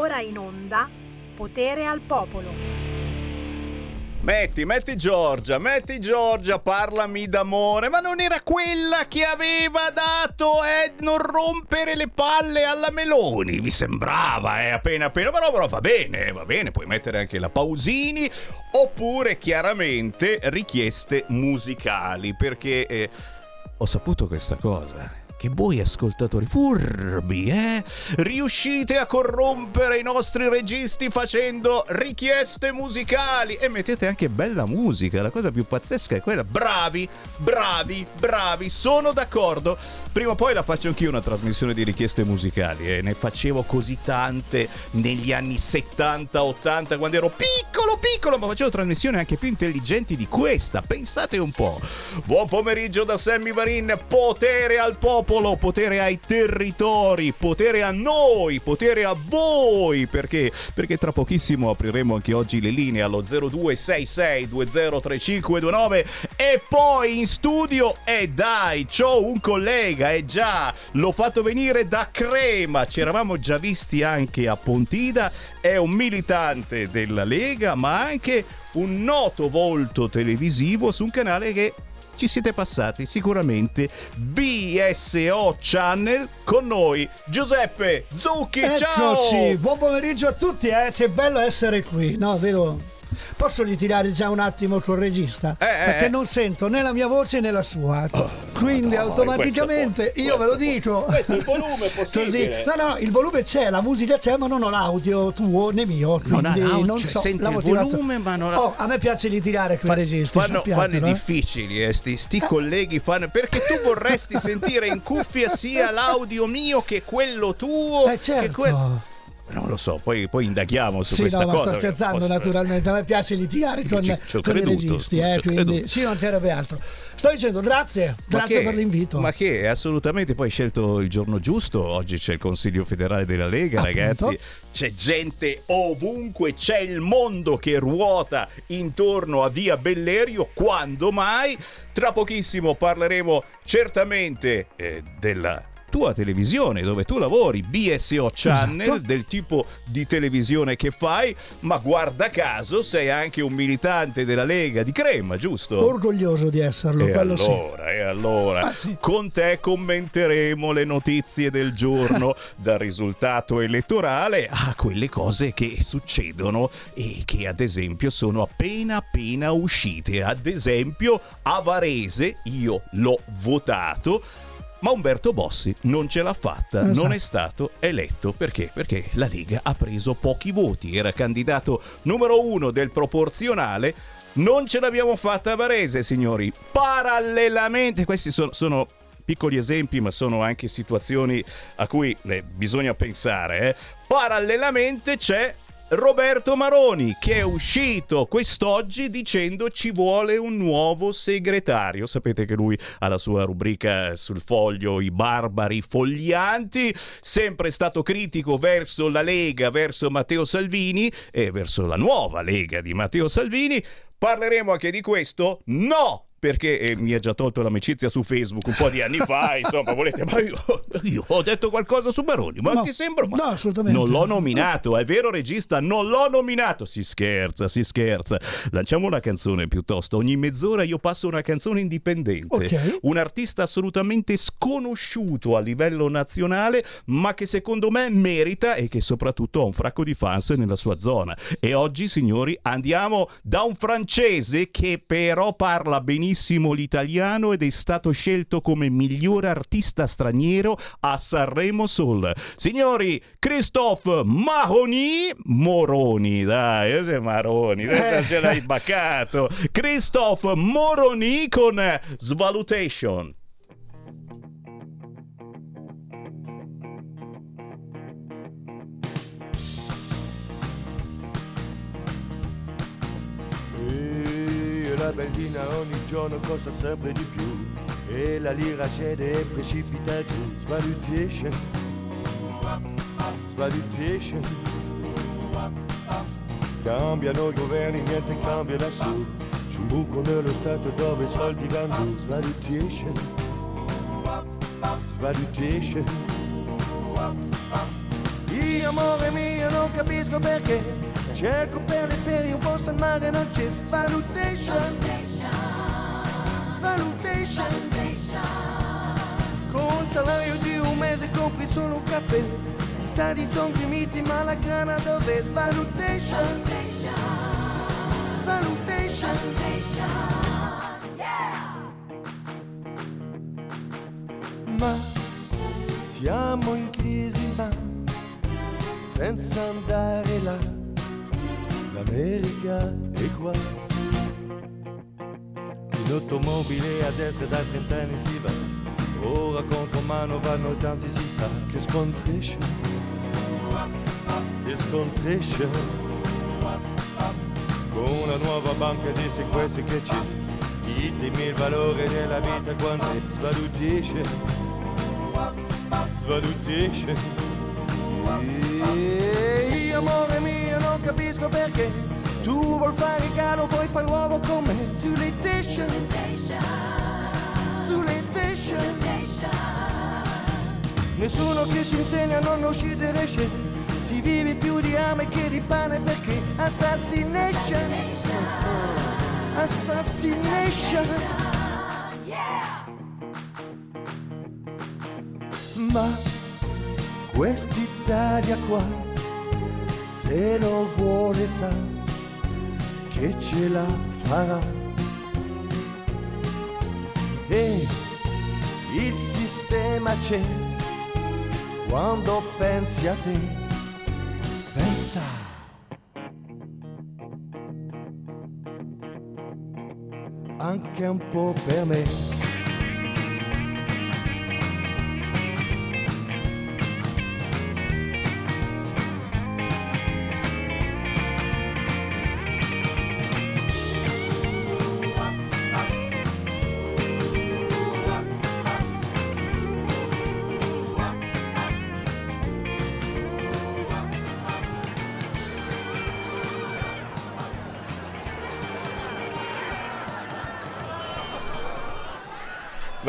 ora in onda Potere al Popolo. Metti, metti Giorgia, metti Giorgia, parlami d'amore, ma non era quella che aveva dato eh, non rompere le palle alla Meloni, mi sembrava, eh, appena appena, però, però va bene, va bene, puoi mettere anche la Pausini, oppure chiaramente richieste musicali, perché eh, ho saputo questa cosa che voi ascoltatori furbi, eh, riuscite a corrompere i nostri registi facendo richieste musicali e mettete anche bella musica. La cosa più pazzesca è quella. Bravi, bravi, bravi, sono d'accordo. Prima o poi la faccio anch'io una trasmissione di richieste musicali e eh. ne facevo così tante negli anni 70-80 quando ero piccolo piccolo, ma facevo trasmissioni anche più intelligenti di questa. Pensate un po'. Buon pomeriggio da Sammy Varin, potere al popolo potere ai territori, potere a noi, potere a voi. Perché? Perché tra pochissimo apriremo anche oggi le linee allo 0266203529 e poi in studio e dai, c'ho un collega, e eh già, l'ho fatto venire da Crema, ci eravamo già visti anche a Pontida, è un militante della Lega, ma anche un noto volto televisivo su un canale che ci siete passati sicuramente. BSO Channel con noi Giuseppe Zucchi Eccoci, ciao buon pomeriggio a tutti eh, che bello essere qui. No vedo Posso ritirare già un attimo col regista? Eh, eh, perché eh. non sento né la mia voce né la sua. Oh, Quindi no, automaticamente può, io ve lo dico. Questo è il volume possibile. Così. No, no, il volume c'è, la musica c'è, ma non ho l'audio tuo né mio. Non ha l'audio, non so, senti il volume, ma non ha... Oh, a me piace ritirare quei Fa, registi. Fanno, fanno eh? difficili, eh, sti, sti colleghi fanno. Perché tu vorresti sentire in cuffia sia l'audio mio che quello tuo. Eh certo. Che quel... Non lo so, poi, poi indaghiamo su sì, questa no, cosa. sto scherzando posso... naturalmente, a me piace litigare con, con creduto, i registi, eh, quindi sì, non mancherebbe altro. Sto dicendo grazie, grazie che, per l'invito. Ma che assolutamente poi hai scelto il giorno giusto, oggi c'è il Consiglio federale della Lega, Appunto. ragazzi, c'è gente ovunque, c'è il mondo che ruota intorno a Via Bellerio, quando mai? Tra pochissimo parleremo certamente eh, della tua televisione dove tu lavori, BSO Channel, esatto. del tipo di televisione che fai, ma guarda caso sei anche un militante della Lega di Crema, giusto? Orgoglioso di esserlo, e quello allora, sì. E allora, ah, sì. con te commenteremo le notizie del giorno, dal risultato elettorale a quelle cose che succedono e che ad esempio sono appena appena uscite. Ad esempio a Varese io l'ho votato ma Umberto Bossi non ce l'ha fatta, esatto. non è stato eletto perché? Perché la Lega ha preso pochi voti, era candidato numero uno del proporzionale. Non ce l'abbiamo fatta a Varese, signori. Parallelamente, questi sono, sono piccoli esempi, ma sono anche situazioni a cui eh, bisogna pensare. Eh. Parallelamente c'è Roberto Maroni che è uscito quest'oggi dicendo ci vuole un nuovo segretario. Sapete che lui ha la sua rubrica sul foglio I barbari foglianti, sempre stato critico verso la Lega, verso Matteo Salvini e verso la nuova Lega di Matteo Salvini. Parleremo anche di questo? No! Perché eh, mi ha già tolto l'amicizia su Facebook un po' di anni fa, insomma, volete, ma io, io, ho detto qualcosa su Baroni, ma no, ti sembra? Ma no, assolutamente. Non l'ho nominato, è vero regista, non l'ho nominato, si scherza, si scherza. Lanciamo una canzone piuttosto, ogni mezz'ora io passo una canzone indipendente, okay. un artista assolutamente sconosciuto a livello nazionale, ma che secondo me merita e che soprattutto ha un fracco di fans nella sua zona. E oggi, signori, andiamo da un francese che però parla benissimo benissimo l'italiano ed è stato scelto come miglior artista straniero a Sanremo Soul. Signori, Christophe Maroni, Moroni, dai, eh, Maroni, adesso ce l'hai baccato. Christophe Moroni con Svalutation. La benzina ogni giorno costa sempre di più e la lira cede e precipita giù. Svalutation, svalutation. Cambiano i governi, niente cambia lassù. C'è un buco nello stato dove i soldi vanno. Svalutation, svalutation. Io amore mio non capisco perché Cerco per le ferie un posto al mare non c'è Svalutation. Svalutation. Con un salario di un mese compri solo un caffè. Gli stadi sono finiti ma la grana dov'è Svalutation. Svalutation. Ma siamo in crisi ma senza andare là l'America è qua in automobile a destra da trent'anni si va. Ora contro mano vanno tanti si sa che scontrisce che scontrisce con la nuova banca di sequestri che c'è? Ditemi il valore della vita quando svalutisce. Svalutisce e amore mio non capisco perché. Tu vuoi fare calo vuoi fare l'uovo con me. Sulle tesce sulle tesce nessuno che si insegna a non uscire esce. Si vive più di ame che di pane perché assassination. Assassination. Ma quest'Italia qua se lo vuole sa che ce la farà. E il sistema c'è quando pensi a te pensa. Anche un po' per me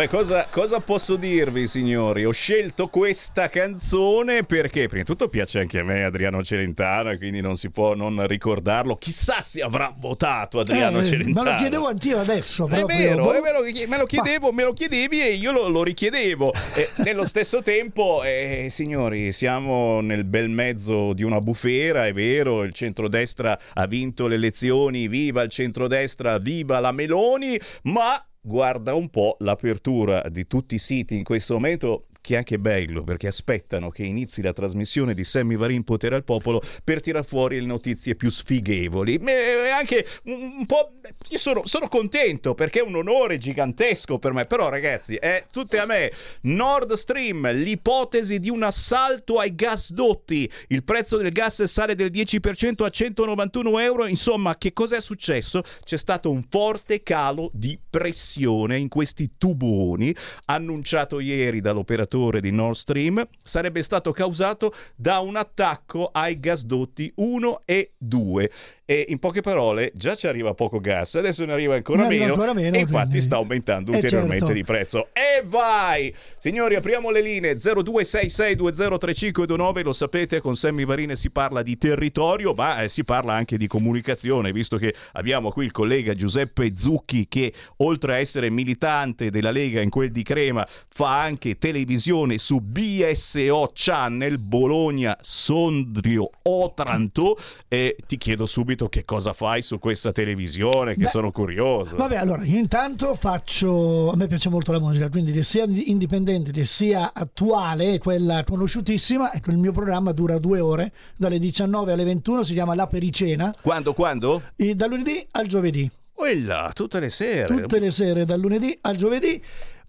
Beh, cosa, cosa, posso dirvi, signori? Ho scelto questa canzone perché, prima di tutto, piace anche a me Adriano Celentano e quindi non si può non ricordarlo. Chissà se avrà votato Adriano eh, Celentano. Me lo chiedevo anch'io adesso. È vero, è vero me, lo chiedevo, me lo chiedevi e io lo, lo richiedevo. E nello stesso tempo, eh, signori, siamo nel bel mezzo di una bufera, è vero, il centrodestra ha vinto le elezioni, viva il centrodestra, viva la Meloni, ma guarda un po' l'apertura di tutti i siti in questo momento che è anche bello perché aspettano che inizi la trasmissione di Sammy Varin Potere al Popolo per tirar fuori le notizie più sfighevoli. E anche un po'. Io sono, sono, contento perché è un onore gigantesco per me. Però, ragazzi, è tutte a me. Nord Stream, l'ipotesi di un assalto ai gasdotti. Il prezzo del gas sale del 10% a 191 euro. Insomma, che cosa è successo? C'è stato un forte calo di pressione in questi tuboni annunciato ieri dall'operatore operatore di Nord Stream sarebbe stato causato da un attacco ai gasdotti 1 e 2 e in poche parole già ci arriva poco gas, adesso ne arriva ancora, ne meno, ancora meno, e infatti quindi... sta aumentando eh, ulteriormente certo. di prezzo. E vai! Signori, apriamo le linee 0266203529, lo sapete, con Sammy Varine si parla di territorio, ma eh, si parla anche di comunicazione, visto che abbiamo qui il collega Giuseppe Zucchi che oltre a essere militante della Lega in quel di Crema fa anche televisione su BSO Channel Bologna Sondrio Otranto e ti chiedo subito che cosa fai su questa televisione, che Beh, sono curioso. Vabbè, allora io intanto faccio, a me piace molto la musica, quindi sia indipendente sia attuale, quella conosciutissima, ecco il mio programma dura due ore, dalle 19 alle 21, si chiama La Pericena. Quando, quando? E da lunedì al giovedì. Quella, tutte le sere. Tutte le sere, dal lunedì al giovedì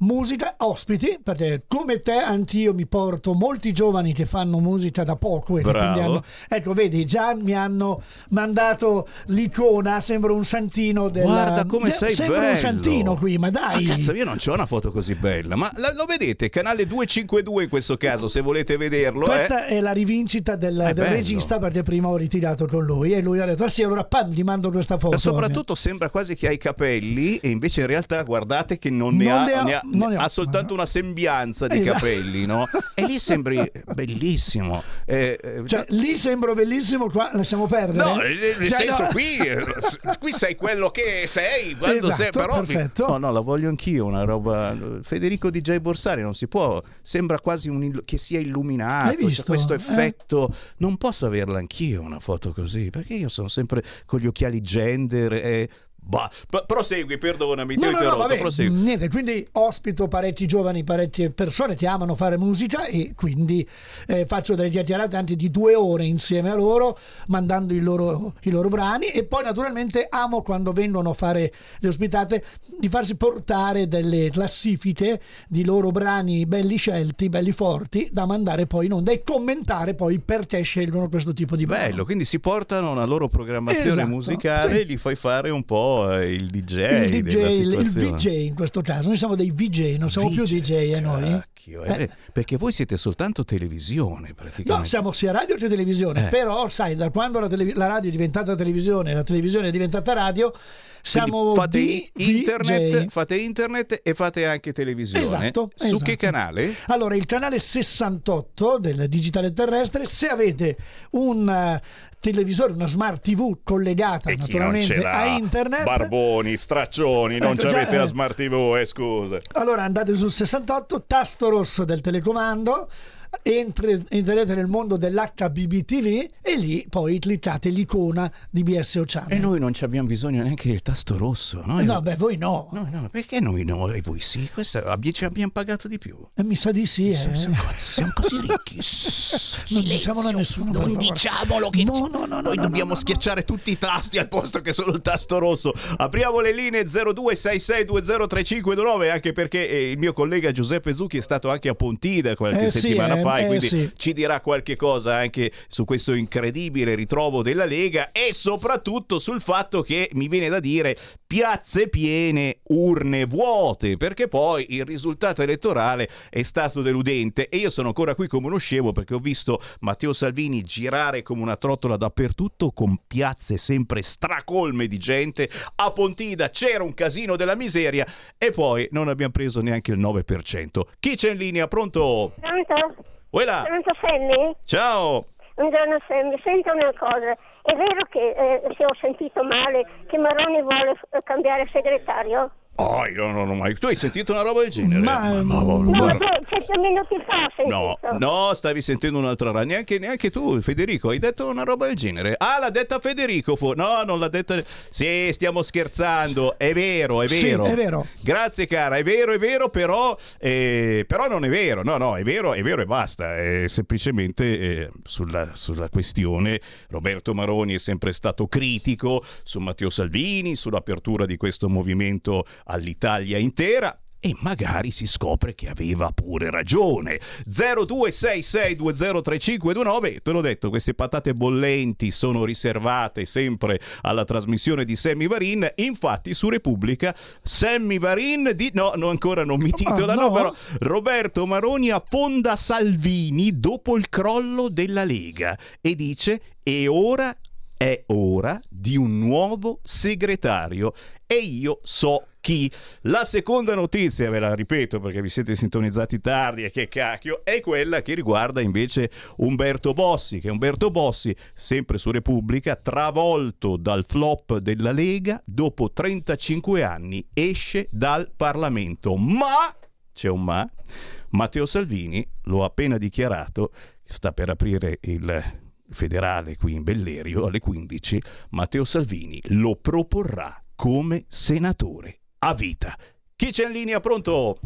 musica, ospiti, perché come te anch'io mi porto molti giovani che fanno musica da poco. E hanno, ecco, vedi, già mi hanno mandato l'icona, sembra un santino della... Guarda come de, sei sembra bello. un santino qui, ma dai! Ma cazzo, io non ho una foto così bella, ma la, lo vedete, canale 252 in questo caso, se volete vederlo. Questa eh. è la rivincita del, del regista, perché prima ho ritirato con lui e lui ha detto, ah sì, allora pam, gli mando questa foto. Ma soprattutto sembra quasi che ha i capelli e invece in realtà guardate che non, non ne, ha, ne ha non ha soltanto una sembianza di Esatto. capelli, no? E lì sembri bellissimo. Eh, eh, Cioè, lì sembro bellissimo, qua lasciamo perdere. No, nel nel Cioè, senso no. qui, eh, qui sei quello che sei quando Esatto, sei però perfetto. no no la voglio anch'io una roba Federico DJ Borsari non si può sembra quasi un che sia illuminato Hai c'è visto? questo Eh. effetto non posso averla anch'io una foto così perché io sono sempre con gli occhiali gender e bah, p- prosegui perdonami ti No, ho no, no, interrotto vabbè, prosegui niente, quindi ospito parecchi giovani, parecchie persone che amano fare musica e quindi eh, faccio delle chiacchierate anche di due ore insieme a loro, mandando i loro, i loro brani e poi naturalmente amo quando vengono a fare le ospitate di farsi portare delle classifiche di loro brani belli scelti, belli forti, da mandare poi in onda e commentare poi perché scelgono questo tipo di brano. Bello, quindi si portano una loro programmazione Esatto, musicale sì. e gli fai fare un po' eh, il DJ, il DJ, il, il. VJ in questo caso, noi siamo dei VJ, non siamo più DJ eh, noi. Cacchio, eh, Eh. Perché voi siete soltanto televisione praticamente. No, siamo sia radio che televisione, Eh. però sai, da quando la, tele- la radio è diventata televisione e la televisione è diventata radio, Quindi siamo fate di internet, fate internet e fate anche televisione. Esatto, Su esatto. che canale? Allora, il canale 68 del digitale terrestre, se avete un eh, televisore, una smart TV collegata E naturalmente a internet, Barboni, straccioni, non Ecco, ci già, avete la eh. smart TV, eh, scusa. Allora andate sul 68, tasto rosso del telecomando, entri- entrerete nel mondo dell'HBBTV e lì poi cliccate l'icona di BSO Channel. E noi non ci abbiamo bisogno neanche del tasto rosso. Noi No, beh, voi no. No, no, perché noi no e voi sì? Questo abbi- ci abbiamo pagato di più. Eh, Mi sa di sì, eh. Siamo, siamo così ricchi. Non diciamolo a nessuno, Non diciamolo che No, no, no, no, noi no, dobbiamo schiacciare tutti i tasti al posto che solo il tasto rosso. Apriamo le linee 0266203529 anche perché eh, il mio collega Giuseppe Zucchi è stato anche a Pontida qualche Eh sì, settimana eh, fa eh quindi sì. ci dirà qualche cosa anche su questo incredibile ritrovo della Lega e soprattutto sul fatto che mi viene da dire piazze piene, urne vuote, perché poi il risultato elettorale è stato deludente e io sono ancora qui come uno scemo perché ho visto Matteo Salvini girare come una trottola dappertutto con piazze sempre stracolme di gente. A Pontida c'era un casino della miseria e poi non abbiamo preso neanche il 9%. Chi c'è in linea? Pronto? Pronto? Uela! Pronto Sammy? Ciao! Buongiorno Sammy, senta una cosa, è vero che eh, se ho sentito male che Maroni vuole cambiare segretario? Oh, io non ho mai. Tu hai sentito una roba del genere? Ma- oh, No, guarda. che cento minuti fa No, no, stavi sentendo un'altra radio. Neanche, neanche tu, Federico, hai detto una roba del genere. Ah, l'ha detta Federico. fu- No, non l'ha detta. Sì, stiamo scherzando. È vero, è Sì, vero. è vero. Grazie, cara. È vero, è vero, però, eh, però non è vero. No, no, è vero, è vero e basta. È semplicemente eh, sulla, sulla questione. Roberto Maroni è sempre stato critico su Matteo Salvini, sull'apertura di questo movimento all'Italia intera. E magari si scopre che aveva pure ragione. 0266203529, te l'ho detto, queste patate bollenti sono riservate sempre alla trasmissione di Sammy Varin. Infatti, su Repubblica, Sammy Varin di. No, no, ancora non mi titola, no? no, però. Roberto Maroni affonda Salvini dopo il crollo della Lega e dice: E ora è ora di un nuovo segretario e io so chi. La seconda notizia, ve la ripeto perché vi siete sintonizzati tardi e che cacchio, è quella che riguarda invece Umberto Bossi, che Umberto Bossi, sempre su Repubblica, travolto dal flop della Lega, dopo 35 anni esce dal Parlamento. Ma, c'è un ma, Matteo Salvini lo ha appena dichiarato, sta per aprire il federale qui in Bellerio alle 15, Matteo Salvini lo proporrà come senatore a vita. Chi c'è in linea? Pronto?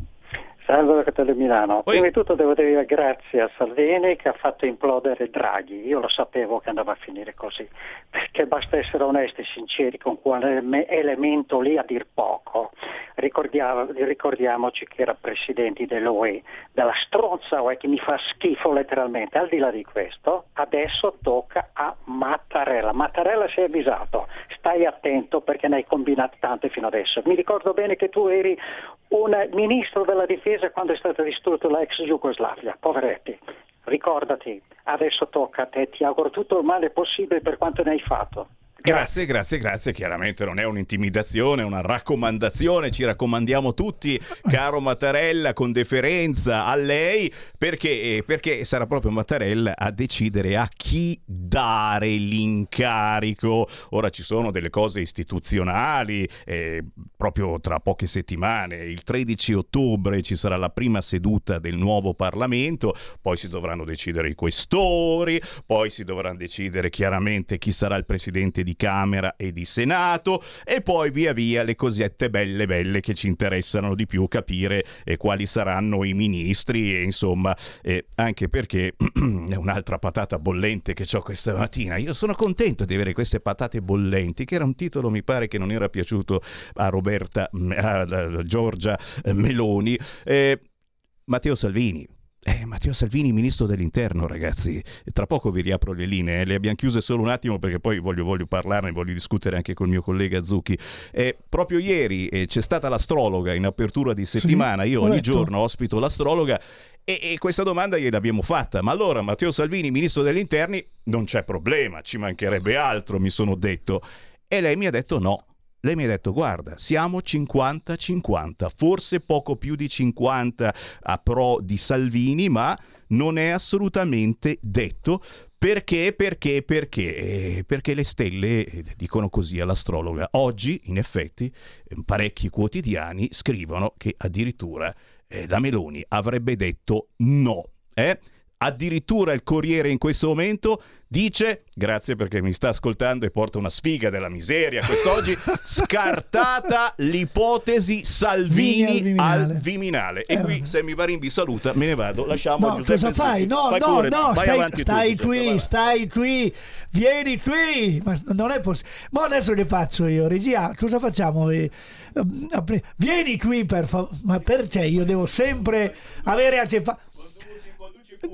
Salve Catale Milano. Oi. Prima di tutto devo dire grazie a Salvini che ha fatto implodere Draghi. Io lo sapevo che andava a finire così, perché basta essere onesti e sinceri con quale me- elemento lì a dir poco. Ricordiamo- ricordiamoci che era presidente dell'UE, della stronza UE che mi fa schifo letteralmente. Al di là di questo, adesso tocca a Mattarella. Mattarella si è avvisato, stai attento perché ne hai combinate tante fino adesso. Mi ricordo bene che tu eri un ministro della difesa quando è stata distrutta la ex Jugoslavia, poveretti. Ricordati, adesso tocca a te, ti auguro tutto il male possibile per quanto ne hai fatto. Grazie, grazie, grazie. Chiaramente non è un'intimidazione, è una raccomandazione. Ci raccomandiamo tutti, caro Mattarella, con deferenza a lei, perché, perché sarà proprio Mattarella a decidere a chi dare l'incarico. Ora ci sono delle cose istituzionali, eh, proprio tra poche settimane, il 13 ottobre ci sarà la prima seduta del nuovo Parlamento, poi si dovranno decidere i questori, poi si dovranno decidere chiaramente chi sarà il presidente di Camera e di Senato e poi via via le cosiette belle belle che ci interessano di più capire eh, quali saranno i ministri e insomma eh, anche perché è un'altra patata bollente che ho questa mattina. Io sono contento di avere queste patate bollenti che era un titolo mi pare che non era piaciuto a Roberta, mm, a Giorgia eh, Meloni. Eh, Matteo Salvini, eh, Matteo Salvini, ministro dell'interno, ragazzi. Tra poco vi riapro le linee, eh. le abbiamo chiuse solo un attimo perché poi voglio, voglio parlarne, voglio discutere anche col mio collega Zucchi. Eh, proprio ieri eh, c'è stata l'astrologa in apertura di settimana, io ogni giorno ospito l'astrologa e, e, questa domanda gliel'abbiamo fatta. Ma allora Matteo Salvini, ministro degli interni, non c'è problema, ci mancherebbe altro, mi sono detto. E lei mi ha detto no lei mi ha detto guarda, siamo 50-50, forse poco più di 50 a pro di Salvini, ma non è assolutamente detto. Perché? Perché? Perché? Perché le stelle eh, dicono così all'astrologa. Oggi, in effetti, parecchi quotidiani scrivono che addirittura eh, la Meloni avrebbe detto no. Eh? Addirittura il Corriere in questo momento dice, grazie perché mi sta ascoltando e porta una sfiga della miseria quest'oggi, scartata l'ipotesi Salvini al Viminale. Viminale. E eh, qui Sammy Varin vi saluta, me ne vado, lasciamo no, Giuseppe. Cosa fai? No, fai no, pure. no, stai, stai tu, qui, Giuseppe, stai qui, vieni qui. Ma non è possibile. Ma adesso che faccio io, regia, cosa facciamo? Eh, eh, vieni qui per favore. Ma perché io devo sempre avere a che fare?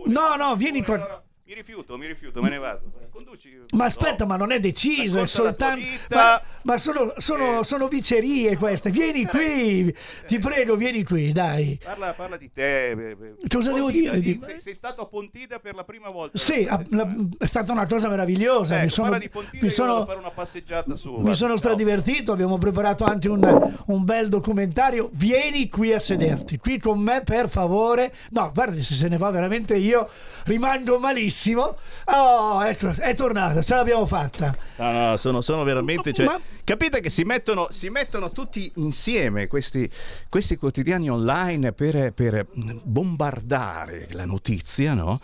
No, no, vieni qua. Mi rifiuto, mi rifiuto, me ne vado. Conduci. Ma aspetta, no. ma non è deciso, è soltanto. Ma, ma, sono, sono, eh. sono vicerie queste. Vieni qui, ti prego, vieni qui, dai. Parla, parla di te. Cosa Pontida, devo dire? Sei, sei, stato a Pontida per la prima volta. Sì, a, la, è stata una cosa meravigliosa. Ecco, mi sono, di Pontida, mi sono, fare una passeggiata su. Mi sono stradivertito, abbiamo preparato anche un, un, bel documentario. Vieni qui a sederti, qui con me, per favore. No, guarda, se se ne va veramente io rimango malissimo. Oh, ecco, è tornato, ce l'abbiamo fatta. No, no, sono, sono veramente. Cioè, Ma... Capite che si mettono, si mettono tutti insieme questi, questi quotidiani online per, per bombardare la notizia, no?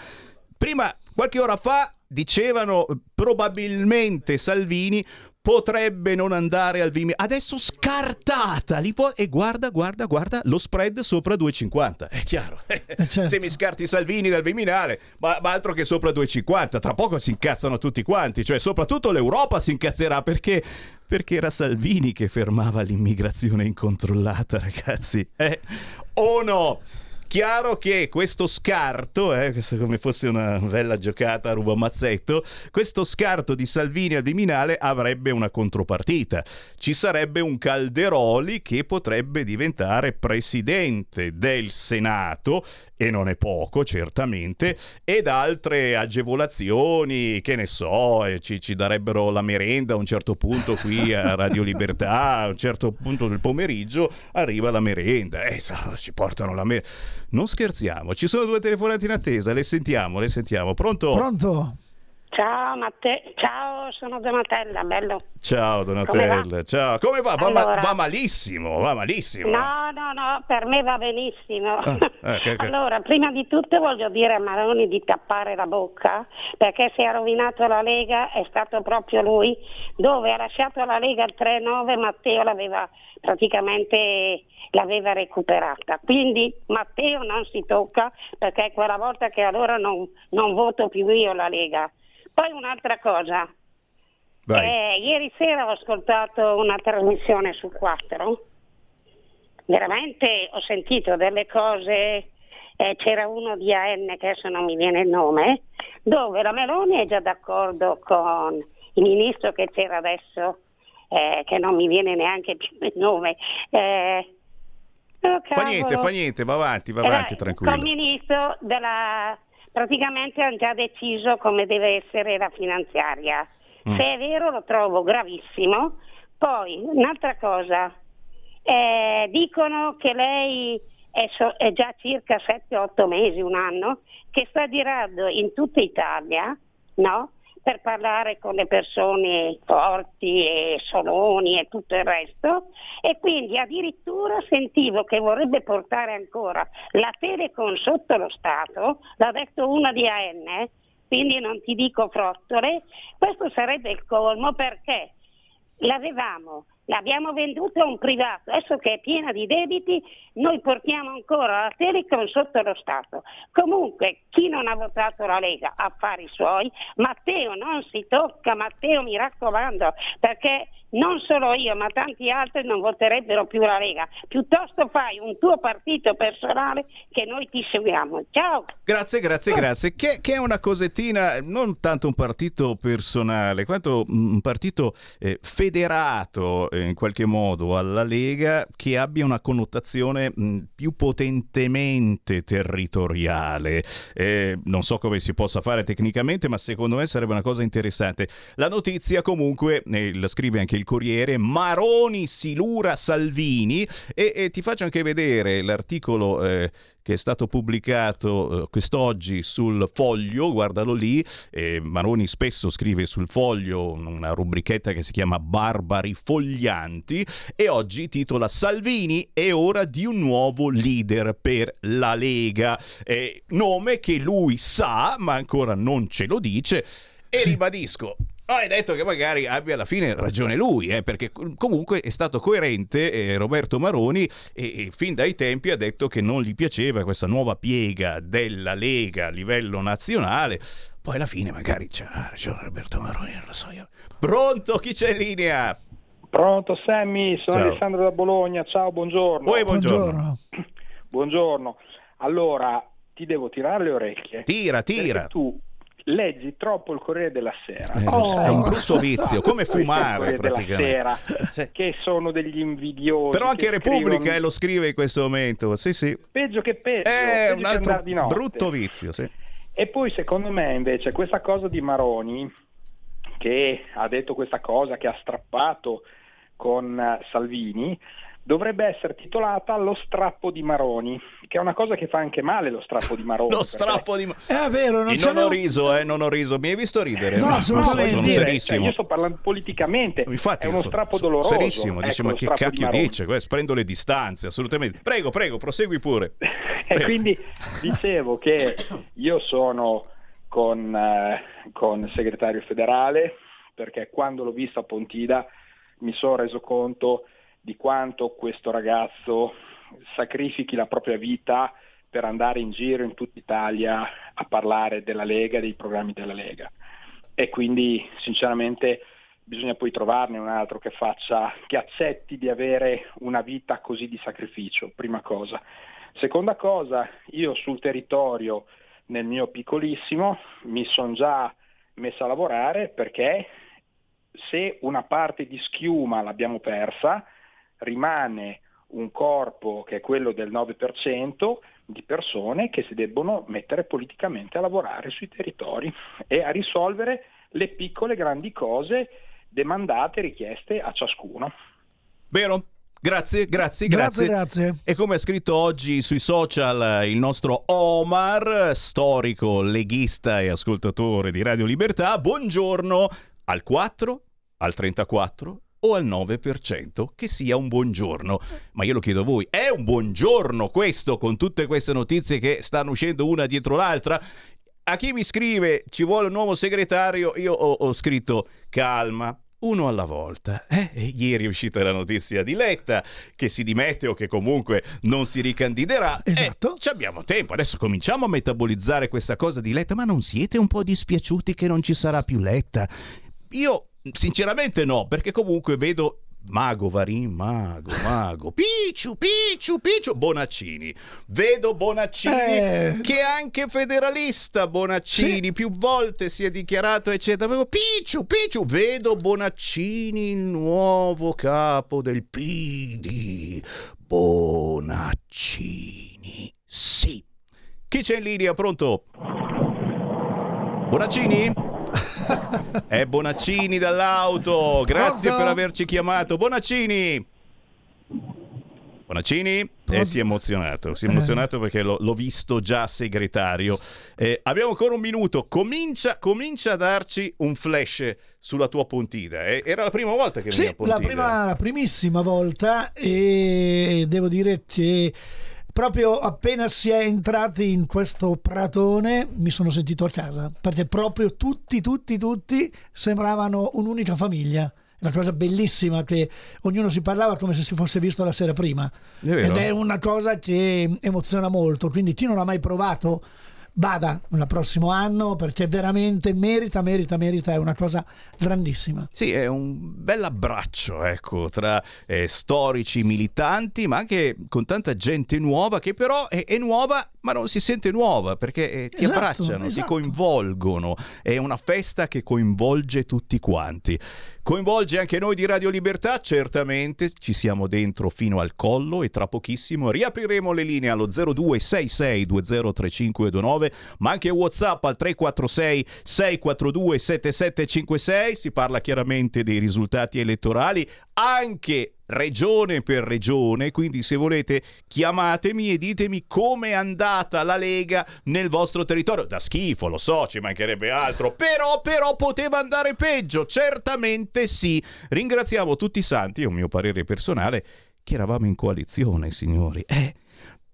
Prima, qualche ora fa, dicevano probabilmente Salvini potrebbe non andare al Viminale. Adesso scartata po- e guarda, guarda, guarda lo spread sopra 2,50. È chiaro. Eh, certo. Se mi scarti Salvini dal Viminale, ma, ma, altro che sopra 2,50. Tra poco si incazzano tutti quanti. Cioè, soprattutto l'Europa si incazzerà perché perché era Salvini che fermava l'immigrazione incontrollata, ragazzi. Eh? O no? Chiaro che questo scarto, eh, come fosse una bella giocata a rubamazzetto, questo scarto di Salvini al Viminale avrebbe una contropartita. Ci sarebbe un Calderoli che potrebbe diventare presidente del Senato e non è poco certamente, ed altre agevolazioni, che ne so, eh, ci, ci, darebbero la merenda a un certo punto qui a Radio Libertà, a un certo punto del pomeriggio arriva la merenda, eh, ci portano la merenda. Non scherziamo, ci sono due telefonate in attesa, le sentiamo, le sentiamo. Pronto? Pronto? Ciao Matteo, ciao, sono Donatella, bello. Ciao Donatella, Come ciao. Come va? Va, allora, ma- va, malissimo, va malissimo. No, no, no, per me va benissimo. Ah, okay, okay. allora, prima di tutto voglio dire a Maroni di tappare la bocca, perché se ha rovinato la Lega è stato proprio lui, dove ha lasciato la Lega il 3-9, Matteo l'aveva praticamente l'aveva recuperata. Quindi Matteo non si tocca perché quella volta che allora non, non voto più io la Lega. Poi un'altra cosa. Eh, ieri sera ho ascoltato una trasmissione su 4. Veramente ho sentito delle cose, eh, c'era uno di AN che adesso non mi viene il nome, dove la Meloni è già d'accordo con il ministro che c'era adesso, eh, che non mi viene neanche più il nome. Eh, oh, fa niente, fa niente, va avanti, va avanti, tranquillo. Con il ministro della praticamente hanno già deciso come deve essere la finanziaria. Mm. Se è vero lo trovo gravissimo. Poi, un'altra cosa, eh, dicono che lei è, so, è già circa 7-8 mesi, un anno, che sta girando in tutta Italia, no? Per parlare con le persone forti e soloni e tutto il resto. E quindi addirittura sentivo che vorrebbe portare ancora la Telecom sotto lo Stato, l'ha detto una di AN, quindi non ti dico frottole, questo sarebbe il colmo perché l'avevamo l'abbiamo venduta a un privato, adesso che è piena di debiti noi portiamo ancora la Telecom sotto lo Stato. Comunque chi non ha votato la Lega affari suoi, Matteo non si tocca, Matteo mi raccomando, perché non solo io ma tanti altri non voterebbero più la Lega, piuttosto fai un tuo partito personale che noi ti seguiamo. Ciao! Grazie, grazie, grazie. Che, che è una cosettina, non tanto un partito personale, quanto un partito eh, federato eh, in qualche modo alla Lega che abbia una connotazione mh, più potentemente territoriale. Eh, non so come si possa fare tecnicamente, ma secondo me sarebbe una cosa interessante. La notizia comunque, eh, la scrive anche il Corriere, Maroni Silura Salvini e, e ti faccio anche vedere l'articolo eh, che è stato pubblicato eh, quest'oggi sul foglio, guardalo lì, eh, Maroni spesso scrive sul foglio una rubrichetta che si chiama Barbari Foglianti e oggi titola Salvini è ora di un nuovo leader per la Lega, eh, nome che lui sa ma ancora non ce lo dice e ribadisco, hai detto che magari abbia alla fine ragione lui, eh, perché comunque è stato coerente eh, Roberto Maroni e, e, fin dai tempi ha detto che non gli piaceva questa nuova piega della Lega a livello nazionale. Poi alla fine magari c'ha ragione Roberto Maroni, non lo so io. Pronto, chi c'è in linea? Pronto Sammy, sono Ciao. Alessandro da Bologna, ciao, buongiorno. Poi buongiorno. buongiorno. buongiorno. Allora, ti devo tirare le orecchie. Tira, tira. tu leggi troppo il Corriere della Sera. Eh, oh. È un brutto vizio, come fumare praticamente. Sera, che sono degli invidiosi. Però anche Repubblica scrivono... eh, lo scrive in questo momento. Sì, sì. Peggio che peggio. È peggio un altro brutto vizio, sì. E poi secondo me invece questa cosa di Maroni, che ha detto questa cosa, che ha strappato con Salvini, dovrebbe essere titolata Lo strappo di Maroni, che è una cosa che fa anche male lo strappo di Maroni. lo strappo di Maroni. È vero, non, non ho riso, eh, non ho riso. Mi hai visto ridere? No, assolutamente. No, sono serissimo. Cioè, io sto parlando politicamente, Infatti, è uno strappo doloroso. Serissimo, dice ecco, ma che cacchio dice? Questo, prendo le distanze, assolutamente. Prego, prego, prosegui pure. e quindi dicevo che io sono con, eh, con il segretario federale, perché quando l'ho visto a Pontida mi sono reso conto di quanto questo ragazzo sacrifichi la propria vita per andare in giro in tutta Italia a parlare della Lega, dei programmi della Lega. E quindi sinceramente bisogna poi trovarne un altro che faccia, che accetti di avere una vita così di sacrificio, prima cosa. Seconda cosa, io sul territorio, nel mio piccolissimo, mi sono già messo a lavorare perché se una parte di schiuma l'abbiamo persa, rimane un corpo che è quello del 9% di persone che si debbono mettere politicamente a lavorare sui territori e a risolvere le piccole grandi cose demandate, richieste a ciascuno. Vero? Grazie, grazie, grazie, grazie. grazie. E come ha scritto oggi sui social il nostro Omar, storico leghista e ascoltatore di Radio Libertà, buongiorno al 4, al 34 o al 9% che sia un buongiorno. Ma io lo chiedo a voi, è un buongiorno questo con tutte queste notizie che stanno uscendo una dietro l'altra? A chi mi scrive ci vuole un nuovo segretario, io ho, ho scritto calma, uno alla volta. Eh? ieri è uscita la notizia di Letta che si dimette o che comunque non si ricandiderà. Esatto. Eh, abbiamo tempo, adesso cominciamo a metabolizzare questa cosa di Letta, ma non siete un po' dispiaciuti che non ci sarà più Letta? Io Sinceramente no, perché comunque vedo Mago Varin, Mago, Mago, Picciu, Picciu, Picciu, Bonaccini. Vedo Bonaccini eh... che è anche federalista, Bonaccini, sì. più volte si è dichiarato, eccetera. Picciu, Picciu, vedo Bonaccini, il nuovo capo del PD. Bonaccini, sì. Chi c'è in linea, pronto? Bonaccini? È Bonaccini dall'auto. Grazie Pronto? per averci chiamato. Bonaccini. Bonaccini eh, si è emozionato, si è emozionato eh. perché l'ho, l'ho, visto già segretario. Eh, abbiamo ancora un minuto, comincia, comincia, a darci un flash sulla tua Pontida. Eh, era la prima volta che sì, veniva a Pontida? La, prima, la primissima volta e devo dire che proprio appena si è entrati in questo pratone mi sono sentito a casa perché proprio tutti, tutti, tutti sembravano un'unica famiglia una cosa bellissima che ognuno si parlava come se si fosse visto la sera prima. È Ed è una cosa che emoziona molto. Quindi chi non l'ha mai provato vada il prossimo anno perché veramente merita, merita, merita, è una cosa grandissima. Sì, è un bel abbraccio ecco, tra eh, storici, militanti, ma anche con tanta gente nuova che però è, è nuova ma non si sente nuova perché eh, ti esatto, abbracciano, esatto. ti coinvolgono, è una festa che coinvolge tutti quanti. Coinvolge anche noi di Radio Libertà, certamente ci siamo dentro fino al collo e tra pochissimo riapriremo le linee allo 0266203529, ma anche WhatsApp al 346 642 7756, si parla chiaramente dei risultati elettorali, anche regione per regione, quindi se volete chiamatemi e ditemi come è andata la Lega nel vostro territorio. Da schifo, lo so, ci mancherebbe altro, però, però poteva andare peggio, certamente sì. Ringraziamo tutti i santi, è un mio parere personale, che eravamo in coalizione, signori. Eh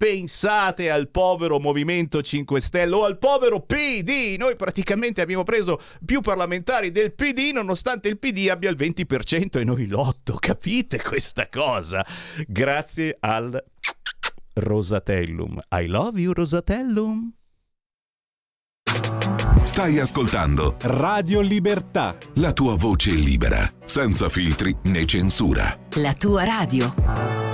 Pensate al povero Movimento 5 Stelle o al povero PD. Noi praticamente abbiamo preso più parlamentari del PD nonostante il PD abbia il 20% e noi l'8. Capite questa cosa? Grazie al Rosatellum. I love you Rosatellum. Stai ascoltando Radio Libertà. La tua voce libera, senza filtri né censura. La tua radio.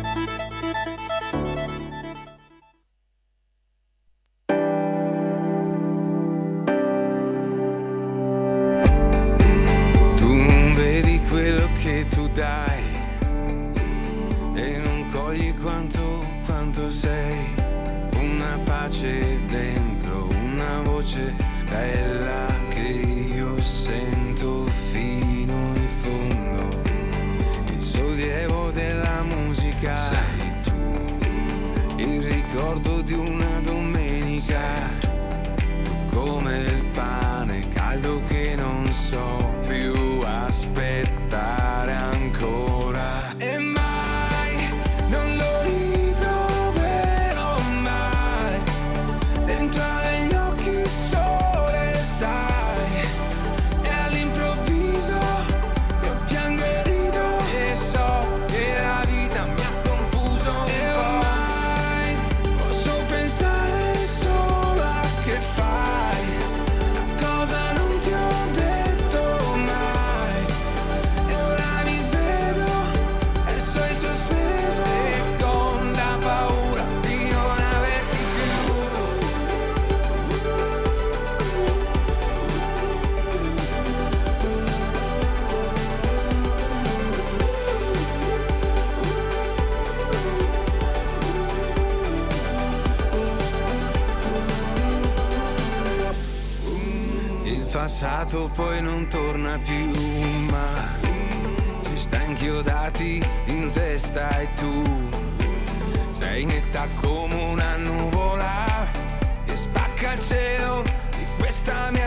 Torna più, ma. Ci sta inchiodati in testa e tu sei netta come una nuvola che spacca il cielo di questa mia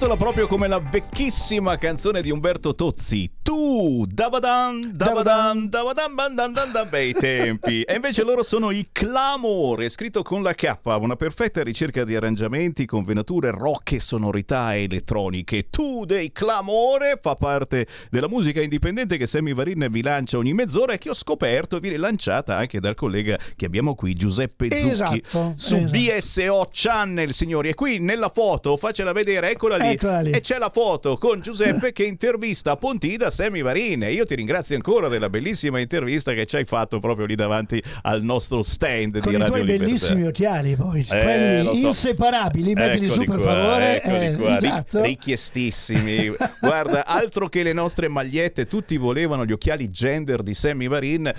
Si intitola proprio come la vecchissima canzone di Umberto Tozzi. Tu, Davadan, Davadan, Bandan, dan, dan, bei tempi. E invece loro sono i Clamore, scritto con la K, una perfetta ricerca di arrangiamenti con venature rock e sonorità elettroniche. Tu dei Clamore fa parte della musica indipendente che Sammy Varin vi lancia ogni mezz'ora e che ho scoperto viene lanciata anche dal collega che abbiamo qui, Giuseppe Zucchi, Esatto, su esatto. BSO Channel, signori. E qui nella foto, faccela vedere, eccola lì. Eccola lì. E c'è la foto con Giuseppe che intervista a Pontida Sammy Varin. Io ti ringrazio ancora della bellissima intervista che ci hai fatto proprio lì davanti al nostro stand Con di i Radio tuoi Libertà. bellissimi occhiali poi, Eh, quelli so. inseparabili, mettili Eccoli su per qua, favore. eccoli eh, qua, esatto. richiestissimi. Guarda, altro che le nostre magliette, tutti volevano gli occhiali gender di Sammy Varin.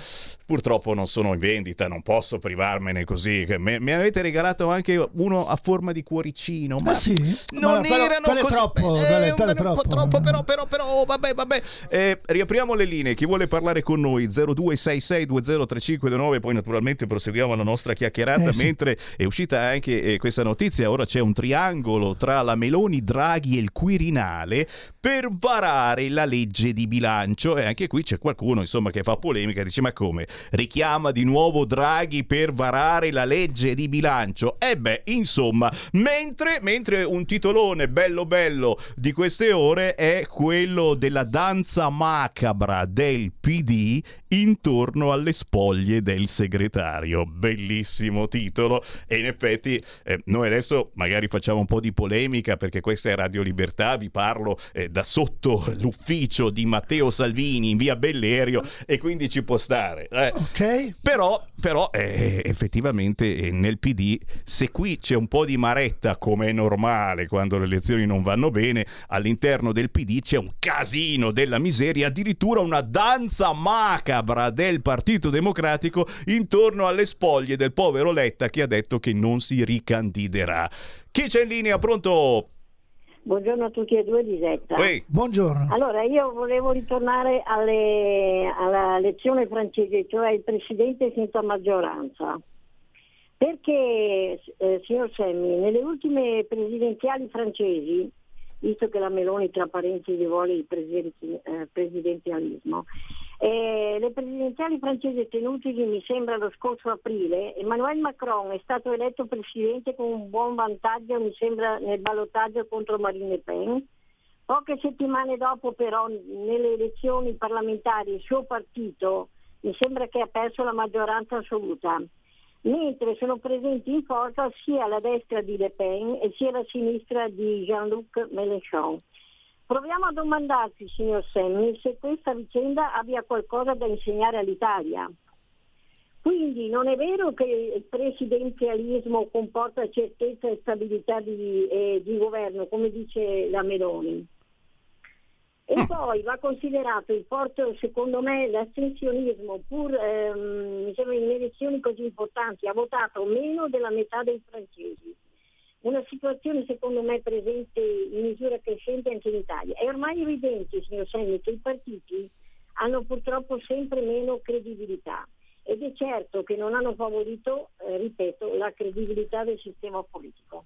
Purtroppo non sono in vendita, non posso privarmene così. me ne avete regalato anche uno a forma di cuoricino. Ma Ah, sì? non Ma erano quello così. troppo, Eh, quello quello troppo. troppo, però, però, però, vabbè, vabbè. Eh, riapriamo le linee. Chi vuole parlare con noi? 0266203529. Poi, naturalmente, proseguiamo la nostra chiacchierata. Eh, sì. Mentre è uscita anche eh, questa notizia, ora c'è un triangolo tra la Meloni, Draghi e il Quirinale per varare la legge di bilancio. E anche qui c'è qualcuno, insomma, che fa polemica dice: Ma come? Richiama di nuovo Draghi per varare la legge di bilancio? E beh, insomma, mentre, mentre un titolone bello bello di queste ore è quello della danza macabra del PD intorno alle spoglie del segretario. Bellissimo titolo e in effetti eh, noi adesso magari facciamo un po' di polemica perché questa è Radio Libertà, vi parlo eh, da sotto l'ufficio di Matteo Salvini in via Bellerio e quindi ci può stare. eh. Ok. Però, però eh, effettivamente eh, nel PD, se qui c'è un po' di maretta, come è normale quando le elezioni non vanno bene, all'interno del PD c'è un casino della miseria, addirittura una danza macabra del Partito Democratico intorno alle spoglie del povero Letta che ha detto che non si ricandiderà. Chi c'è in linea? Pronto? Buongiorno a tutti e due, Lisetta. Uè. Buongiorno. Allora, io volevo ritornare alle- alla lezione francese, cioè il presidente senza maggioranza. Perché, eh, signor Semmi, nelle ultime presidenziali francesi, visto che la Meloni tra parentesi vuole il presidenti- eh, presidenzialismo, eh, le presidenziali francesi tenutesi mi sembra lo scorso aprile, Emmanuel Macron è stato eletto presidente con un buon vantaggio, mi sembra, nel ballottaggio contro Marine Le Pen. Poche settimane dopo però nelle elezioni parlamentari il suo partito mi sembra che ha perso la maggioranza assoluta, mentre sono presenti in forza sia la destra di Le Pen e sia la sinistra di Jean-Luc Mélenchon. Proviamo a domandarci, signor Semmi, se questa vicenda abbia qualcosa da insegnare all'Italia. Quindi non è vero che il presidenzialismo comporta certezza e stabilità di, eh, di governo, come dice la Meloni. E poi va considerato il forte, secondo me, l'astensionismo, pur ehm, sembra in elezioni così importanti, ha votato meno della metà dei francesi. Una situazione secondo me presente in misura crescente anche in Italia. È ormai evidente, signor Segni, che i partiti hanno purtroppo sempre meno credibilità ed è certo che non hanno favorito, eh, ripeto, la credibilità del sistema politico.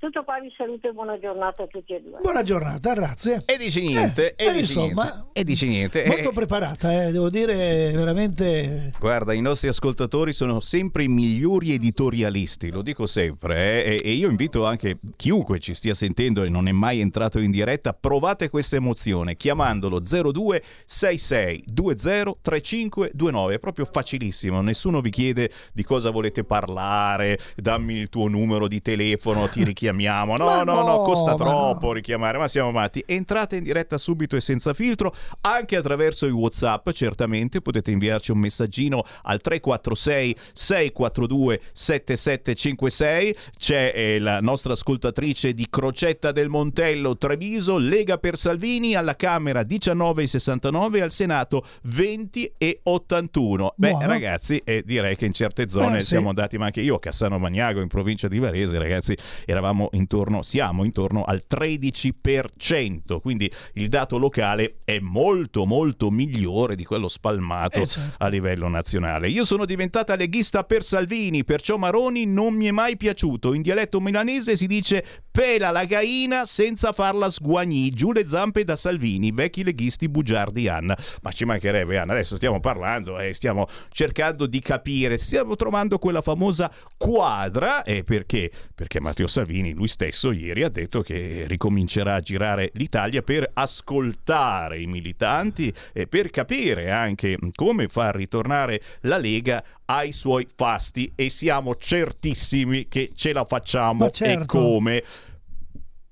Tutto qua vi saluto e buona giornata a tutti e due. Buona giornata, grazie. E dici niente, Eh, e eh, dici insomma, niente, e dici niente. Molto Eh, preparata, eh, devo dire veramente... Guarda, i nostri ascoltatori sono sempre i migliori editorialisti, lo dico sempre, eh, e, e io invito anche chiunque ci stia sentendo e non è mai entrato in diretta, provate questa emozione chiamandolo 0266 203529, è proprio facilissimo, nessuno vi chiede di cosa volete parlare, dammi il tuo numero di telefono, ti richiamiamo, no, no, no, no, costa troppo richiamare, ma siamo matti, entrate in diretta subito e senza filtro, anche attraverso i WhatsApp, certamente potete inviarci un messaggino al 346 642 7756. C'è eh, la nostra ascoltatrice di Crocetta del Montello Treviso, Lega per Salvini alla Camera 19,69 al Senato 20 e 81. Beh, ragazzi, eh, direi che in certe zone Eh, sì. siamo andati, ma anche io a Cassano Magnago in provincia di Varese, ragazzi, eravamo intorno, siamo intorno al 13%, quindi il dato locale è molto molto migliore di quello spalmato Eh, certo. a livello nazionale. Io sono diventata leghista per Salvini, perciò Maroni non mi è mai piaciuto. In dialetto milanese si dice pela la gaina senza farla sguagnì, giù le zampe da Salvini, vecchi leghisti bugiardi Anna. Ma ci mancherebbe Anna, adesso stiamo parlando e stiamo cercando di capire, stiamo trovando quella famosa quadra e perché? Perché Matteo Salvini lui stesso ieri ha detto che ricomincerà a girare l'Italia per ascoltare i militanti e per capire anche come far ritornare la Lega ai suoi fasti e siamo certissimi che ce la facciamo certo. e come.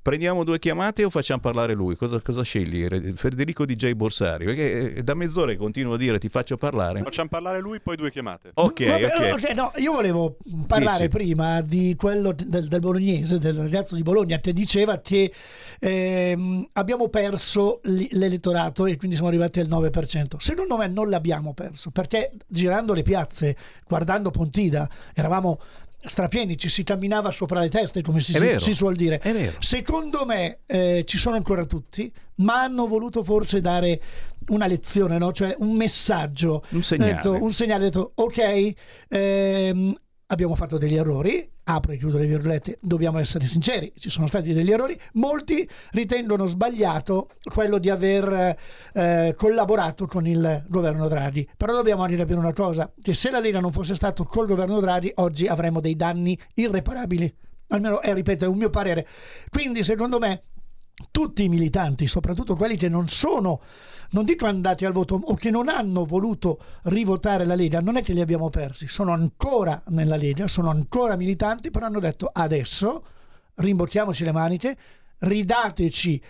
Prendiamo due chiamate o facciamo parlare lui? Cosa, cosa scegli? Federico DJ Borsari? Perché eh, da mezz'ora continuo a dire ti faccio parlare. Facciamo parlare lui, poi due chiamate. Ok, Vabbè, ok. ok, no, io volevo parlare Dici. prima di quello del, del bolognese, del ragazzo di Bologna che diceva che ehm, abbiamo perso l'elettorato e quindi siamo arrivati al 9%. Secondo me non l'abbiamo perso perché girando le piazze, guardando Pontida, eravamo strapieni, ci si camminava sopra le teste come si, vero. si suol dire. Secondo me eh, ci sono ancora tutti, ma hanno voluto forse dare una lezione, no? cioè un messaggio. Un segnale. Detto- un segnale, detto ok, ehm, abbiamo fatto degli errori, apro e chiudo le virgolette, dobbiamo essere sinceri, ci sono stati degli errori, molti ritengono sbagliato quello di aver eh, collaborato con il governo Draghi, però dobbiamo anche capire una cosa, che se la Lega non fosse stato col governo Draghi oggi avremmo dei danni irreparabili, almeno è, ripeto, è un mio parere, quindi secondo me tutti i militanti, soprattutto quelli che non sono, non dico andati al voto o che non hanno voluto rivotare la Lega, non è che li abbiamo persi, sono ancora nella Lega, sono ancora militanti, però hanno detto adesso rimbocchiamoci le maniche, ridateci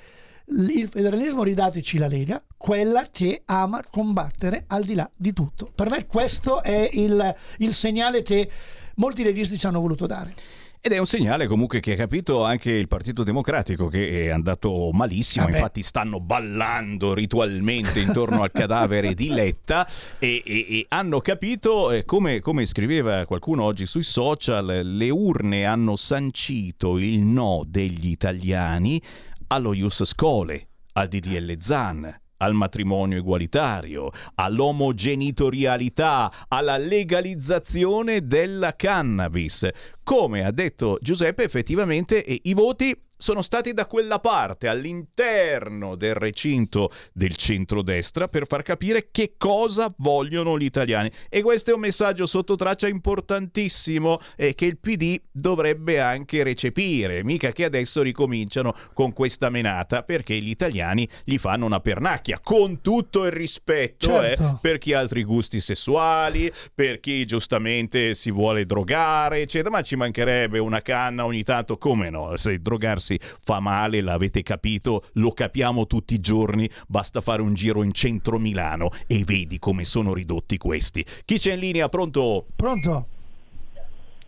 il federalismo, ridateci la Lega, quella che ama combattere al di là di tutto. Per me questo è il, il segnale che molti leghisti ci hanno voluto dare. Ed è un segnale comunque che ha capito anche il Partito Democratico che è andato malissimo, Vabbè. infatti stanno ballando ritualmente intorno al cadavere di Letta e, e- e hanno capito, eh, come, come scriveva qualcuno oggi sui social, le urne hanno sancito il no degli italiani allo Ius Scole, al DDL Zan, al matrimonio egualitario, all'omogenitorialità, alla legalizzazione della cannabis. Come ha detto Giuseppe, effettivamente eh, i voti sono stati da quella parte, all'interno del recinto del centrodestra, per far capire che cosa vogliono gli italiani. E questo è un messaggio sotto traccia importantissimo e che il PD dovrebbe anche recepire. Mica che adesso ricominciano con questa menata, perché gli italiani gli fanno una pernacchia, con tutto il rispetto Certo. eh, per chi ha altri gusti sessuali, per chi giustamente si vuole drogare, eccetera, ma ci mancherebbe una canna ogni tanto, come no? Se drogarsi fa male, l'avete capito, lo capiamo tutti i giorni, basta fare un giro in centro Milano e vedi come sono ridotti questi. Chi c'è in linea? Pronto? Pronto?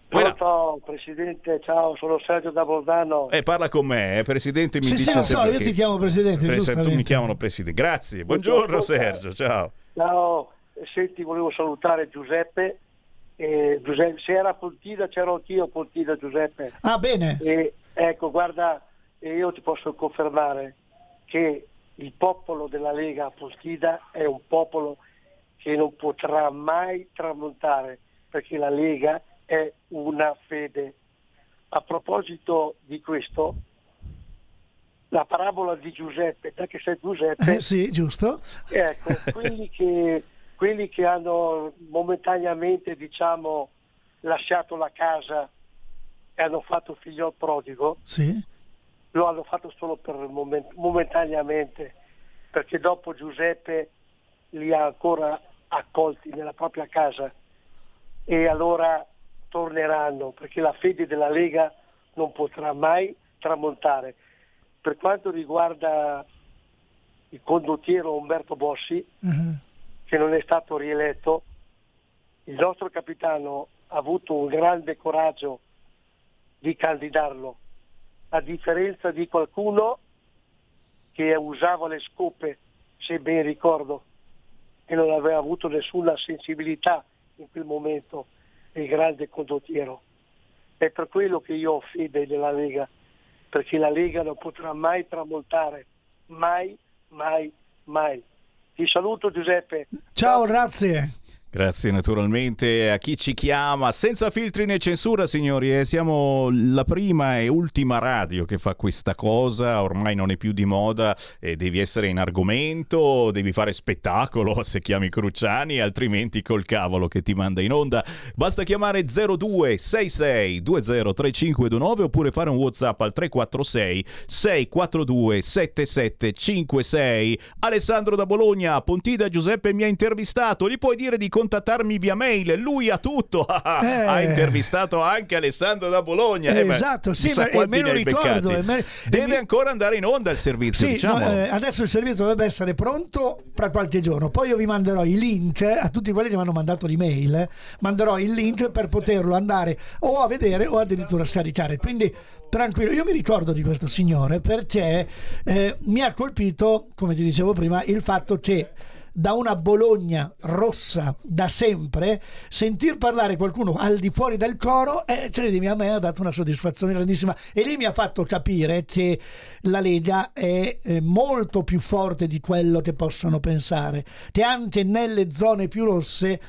Pronto, Presidente, ciao, sono Sergio da Bolzano. Eh, parla con me, eh, Presidente mi Sì, dice sì, lo so, io ti chiamo Presidente, Presa- tu mi chiamano Presidente. Grazie, buongiorno Sergio, ciao. Ciao, senti, volevo salutare Giuseppe. Eh, Giuseppe, se era a Pontida c'ero anch'io a Pontida, Giuseppe. Ah, bene. E, ecco, guarda, eh, io ti posso confermare che il popolo della Lega a Pontida è un popolo che non potrà mai tramontare, perché la Lega è una fede. A proposito di questo, la parabola di Giuseppe, che sei Giuseppe, Eh, sì, giusto. Ecco, quelli che, quelli che hanno momentaneamente diciamo, lasciato la casa e hanno fatto figlio prodigo, Sì. lo hanno fatto solo per moment- momentaneamente, perché dopo Giuseppe li ha ancora accolti nella propria casa e allora torneranno, perché la fede della Lega non potrà mai tramontare. Per quanto riguarda il condottiero Umberto Bossi, Eh, che non è stato rieletto, il nostro capitano ha avuto un grande coraggio di candidarlo, a differenza di qualcuno che usava le scope, se ben ricordo, e non aveva avuto nessuna sensibilità in quel momento, il grande condottiero. È per quello che io ho fede nella Lega, perché la Lega non potrà mai tramontare, mai, mai, mai. Ti saluto Giuseppe. Ciao, grazie. Grazie naturalmente a chi ci chiama senza filtri né censura, signori. Eh, siamo la prima e ultima radio che fa questa cosa. Ormai non è più di moda. Eh, devi essere in argomento, devi fare spettacolo se chiami Cruciani, altrimenti col cavolo che ti manda in onda. Basta chiamare 0266 203529 oppure fare un WhatsApp al 346 642 7756. Alessandro da Bologna, Pontida Giuseppe mi ha intervistato. Gli puoi dire di contattarmi via mail, lui ha tutto. Eh. ha intervistato anche Alessandro da Bologna. Eh, esatto, sì, ma- e quanti me lo ricordo, beccati. e me- Deve mi- ancora andare in onda il servizio, Sì, diciamo. no, eh, adesso il servizio dovrebbe essere pronto fra qualche giorno. Poi io vi manderò i link a tutti quelli che mi hanno mandato l'email. eh, manderò il link per poterlo andare o a vedere o addirittura a scaricare. Quindi tranquillo. Io mi ricordo di questo signore perché eh, mi ha colpito, come ti dicevo prima, il fatto che da una Bologna rossa da sempre, sentir parlare qualcuno al di fuori del coro, eh, credimi, a me ha dato una soddisfazione grandissima. E lì mi ha fatto capire che la Lega è eh, molto più forte di quello che possono pensare, che anche nelle zone più rosse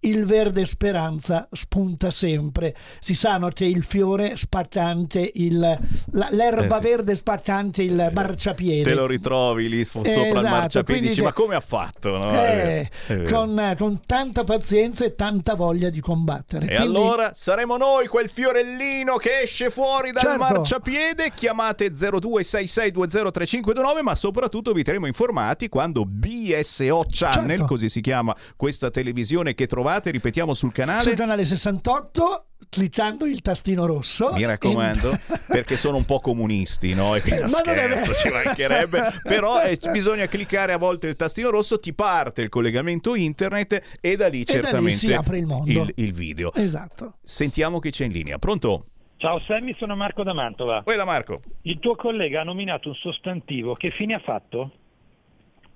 il verde speranza spunta sempre. Si sanno che il fiore spacca anche il, la- l'erba Eh sì. verde spacca anche il marciapiede. Te lo ritrovi lì sopra il Esatto, marciapiede quindi dici ma come ha fatto? no? Eh, con, con tanta pazienza e tanta voglia di combattere. E Quindi- allora saremo noi quel fiorellino che esce fuori dal Certo. marciapiede. Chiamate 0266203529, ma soprattutto vi terremo informati quando BSO Channel, Certo. così si chiama questa televisione che trovate, ripetiamo sul canale. sul canale 68 cliccando il tastino rosso Mi raccomando, perché sono un po' comunisti, no? E quindi Ma scherzo, ci mancherebbe. Però eh, bisogna cliccare a volte il tastino rosso, ti parte il collegamento internet e da lì E da lì certamente si apre il mondo. il- il video. esatto Sentiamo chi c'è in linea. Pronto? Ciao Sammy, sono Marco da Mantova. Quella Marco. Il tuo collega ha nominato un sostantivo, che fine ha fatto?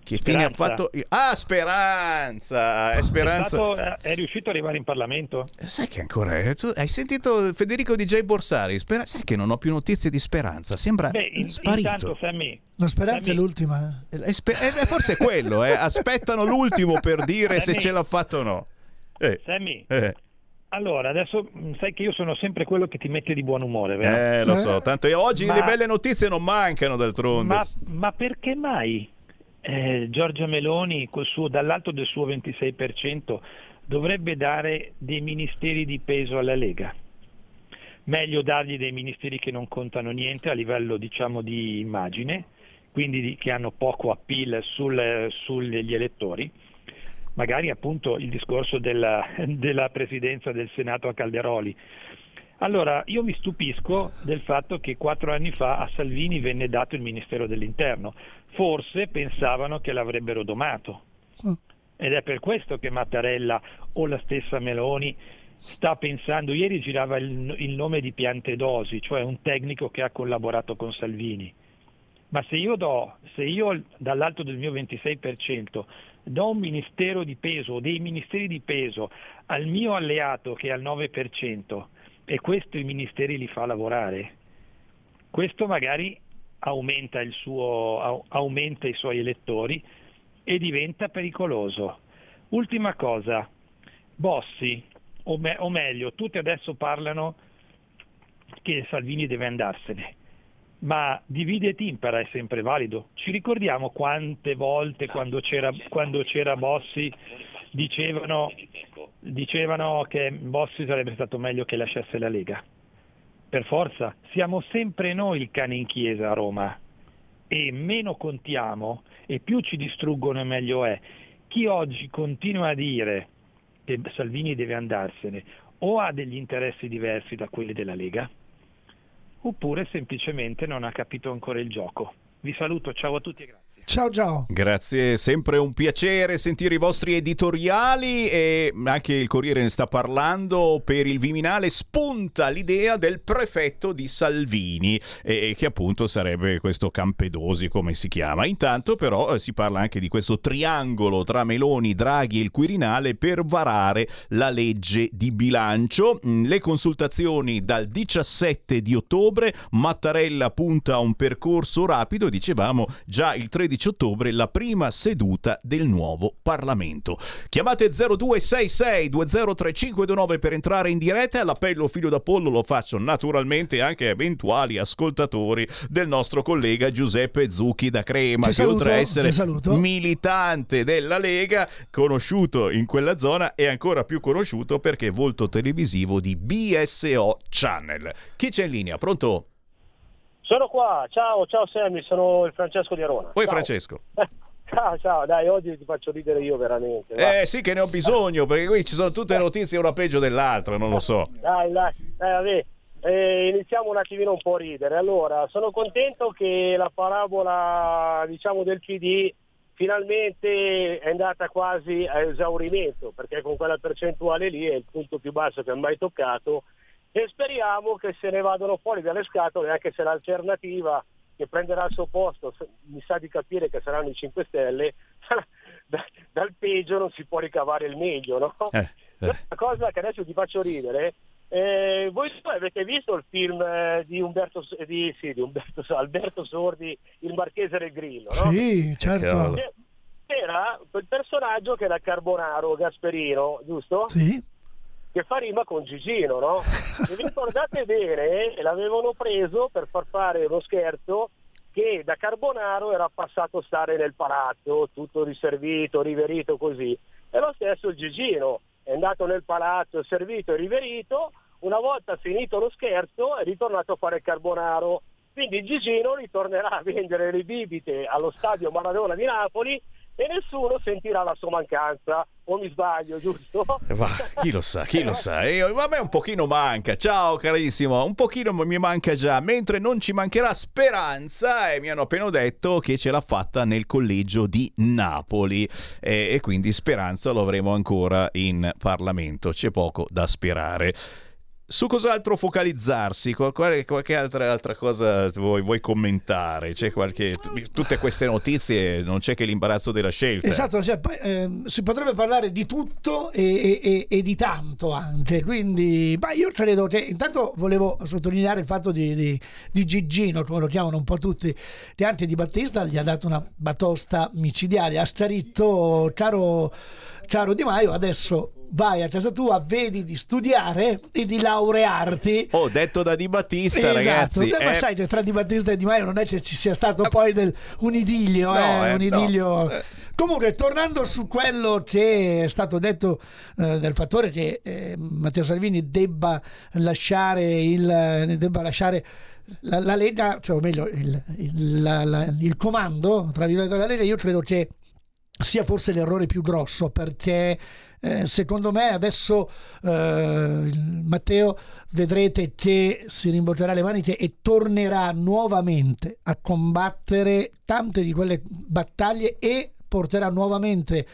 Che fine ha fatto? Ah, Speranza! È È, Speranza. stato- eh, è riuscito ad arrivare in Parlamento? Sai che ancora è? Tu hai sentito Federico DJ Borsari? Spera- Sai che non ho più notizie di Speranza? Sembra Beh, in- sparito. intanto Sammy, la speranza Sammy, è l'ultima Eh, eh, spe- eh, forse è quello, eh. aspettano l'ultimo per dire se Sammy. ce l'ha fatto o no. Eh, Sammy, eh, allora adesso mh, sai che io sono sempre quello che ti mette di buon umore, vero? eh, lo so, tanto io- oggi Ma- le belle notizie non mancano d'altronde. Ma, ma perché mai eh, Giorgia Meloni suo, dall'alto del suo 26% dovrebbe dare dei ministeri di peso alla Lega? Meglio dargli dei ministeri che non contano niente a livello diciamo di immagine, quindi di- che hanno poco appeal sul- sugli elettori. Magari appunto il discorso della, della presidenza del Senato a Calderoli. Allora, io mi stupisco del fatto che quattro anni fa a Salvini venne dato il Ministero dell'Interno. Forse pensavano che l'avrebbero domato. Ed è per questo che Mattarella o la stessa Meloni sta pensando, ieri girava il, il nome di Piantedosi, cioè un tecnico che ha collaborato con Salvini. Ma se io do, se io dall'alto del mio 26% do un ministero di peso o dei ministeri di peso al mio alleato che è al 9% e questo i ministeri li fa lavorare, questo magari aumenta, il suo, au- aumenta i suoi elettori e diventa pericoloso. Ultima cosa, Bossi, o, me- o meglio, tutti adesso parlano che Salvini deve andarsene, ma divide e timpera è sempre valido. Ci ricordiamo quante volte quando c'era, quando c'era Bossi dicevano, dicevano che Bossi sarebbe stato meglio che lasciasse la Lega. Per forza, siamo sempre noi il cane in chiesa a Roma e meno contiamo e più ci distruggono e meglio è. Chi oggi continua a dire che Salvini deve andarsene o ha degli interessi diversi da quelli della Lega oppure semplicemente non ha capito ancora il gioco. Vi saluto, ciao a tutti e grazie. Ciao ciao. Grazie, sempre un piacere sentire i vostri editoriali e anche il Corriere ne sta parlando. Per il Viminale spunta l'idea del prefetto di Salvini, e che appunto sarebbe questo Campedosi come si chiama. Intanto però eh, si parla anche di questo triangolo tra Meloni, Draghi e il Quirinale per varare la legge di bilancio. Mm, Le consultazioni dal 17 di ottobre, Mattarella punta a un percorso rapido, dicevamo già il 13 16 ottobre la prima seduta del nuovo Parlamento. Chiamate 0266 203529 per entrare in diretta l'appello figlio d'Apollo lo faccio naturalmente anche a eventuali ascoltatori del nostro collega Giuseppe Zucchi da Crema, che oltre a essere militante della Lega, conosciuto in quella zona e ancora più conosciuto perché è volto televisivo di BSO Channel. Chi c'è in linea? Pronto? Sono qua, ciao, ciao Sammy, sono il Francesco di Arona. Poi Ciao. Francesco. Ciao, ciao, dai, oggi ti faccio ridere io veramente. va. Eh sì che ne ho bisogno perché qui ci sono tutte notizie una peggio dell'altra, non lo so. Dai, dai, dai, vabbè. Eh, iniziamo un attimino un po' a ridere. Allora, sono contento che la parabola, diciamo, del PD finalmente è andata quasi a esaurimento, perché con quella percentuale lì è il punto più basso che ha mai toccato e speriamo che se ne vadano fuori dalle scatole, anche se l'alternativa che prenderà il suo posto, mi sa di capire che saranno i 5 Stelle, da- dal peggio non si può ricavare il meglio, no? Eh, Una cosa che adesso ti faccio ridere, eh, voi avete visto il film eh, di Umberto, di, sì, di Umberto, Alberto Sordi, Il Marchese del Grillo, no? Sì, certo. Eh, Era quel personaggio che era Carbonaro, Gasperino, giusto? Sì. Che fa rima con Gigino, no? Se vi ricordate bene, l'avevano preso per far fare uno scherzo che da Carbonaro era passato a stare nel palazzo, tutto riservito, riverito così. E lo stesso Gigino è andato nel palazzo, servito e riverito, una volta finito lo scherzo è ritornato a fare Carbonaro. Quindi Gigino ritornerà a vendere le bibite allo stadio Maradona di Napoli e nessuno sentirà la sua mancanza. O mi sbaglio, giusto? Va, chi lo sa, chi lo sa. E a me un pochino manca. Ciao carissimo, un pochino mi manca già, mentre non ci mancherà speranza e mi hanno appena detto che ce l'ha fatta nel collegio di Napoli e, e quindi speranza lo avremo ancora in Parlamento. C'è poco da sperare. Su cos'altro focalizzarsi? Qual- qual- qualche altra, altra cosa vuoi, vuoi commentare? Qualche, tutte queste notizie, non c'è che l'imbarazzo della scelta. Esatto, cioè, ehm, si potrebbe parlare di tutto e, e- e- di tanto anche, quindi ma io credo che intanto volevo sottolineare il fatto di, di, di Gigino, come lo chiamano un po' tutti, che anche di Battista gli ha dato una batosta micidiale, ha scritto caro, caro Di Maio, adesso vai a casa tua, vedi di studiare e di laurearti. Oh, detto da Di Battista, Esatto, ragazzi. Eh, ma eh, sai che tra Di Battista e Di Maio non è che ci sia stato poi del- un idilio, No, eh, eh, un no. idilio. Eh. Comunque, tornando su quello che è stato detto eh, del fattore che eh, Matteo Salvini debba lasciare il debba lasciare la, la Lega, cioè o meglio il, il- la- il comando tra virgolette della Lega, io credo che sia forse l'errore più grosso perché eh, secondo me adesso eh, Matteo vedrete che si rimboccherà le maniche e tornerà nuovamente a combattere tante di quelle battaglie e porterà nuovamente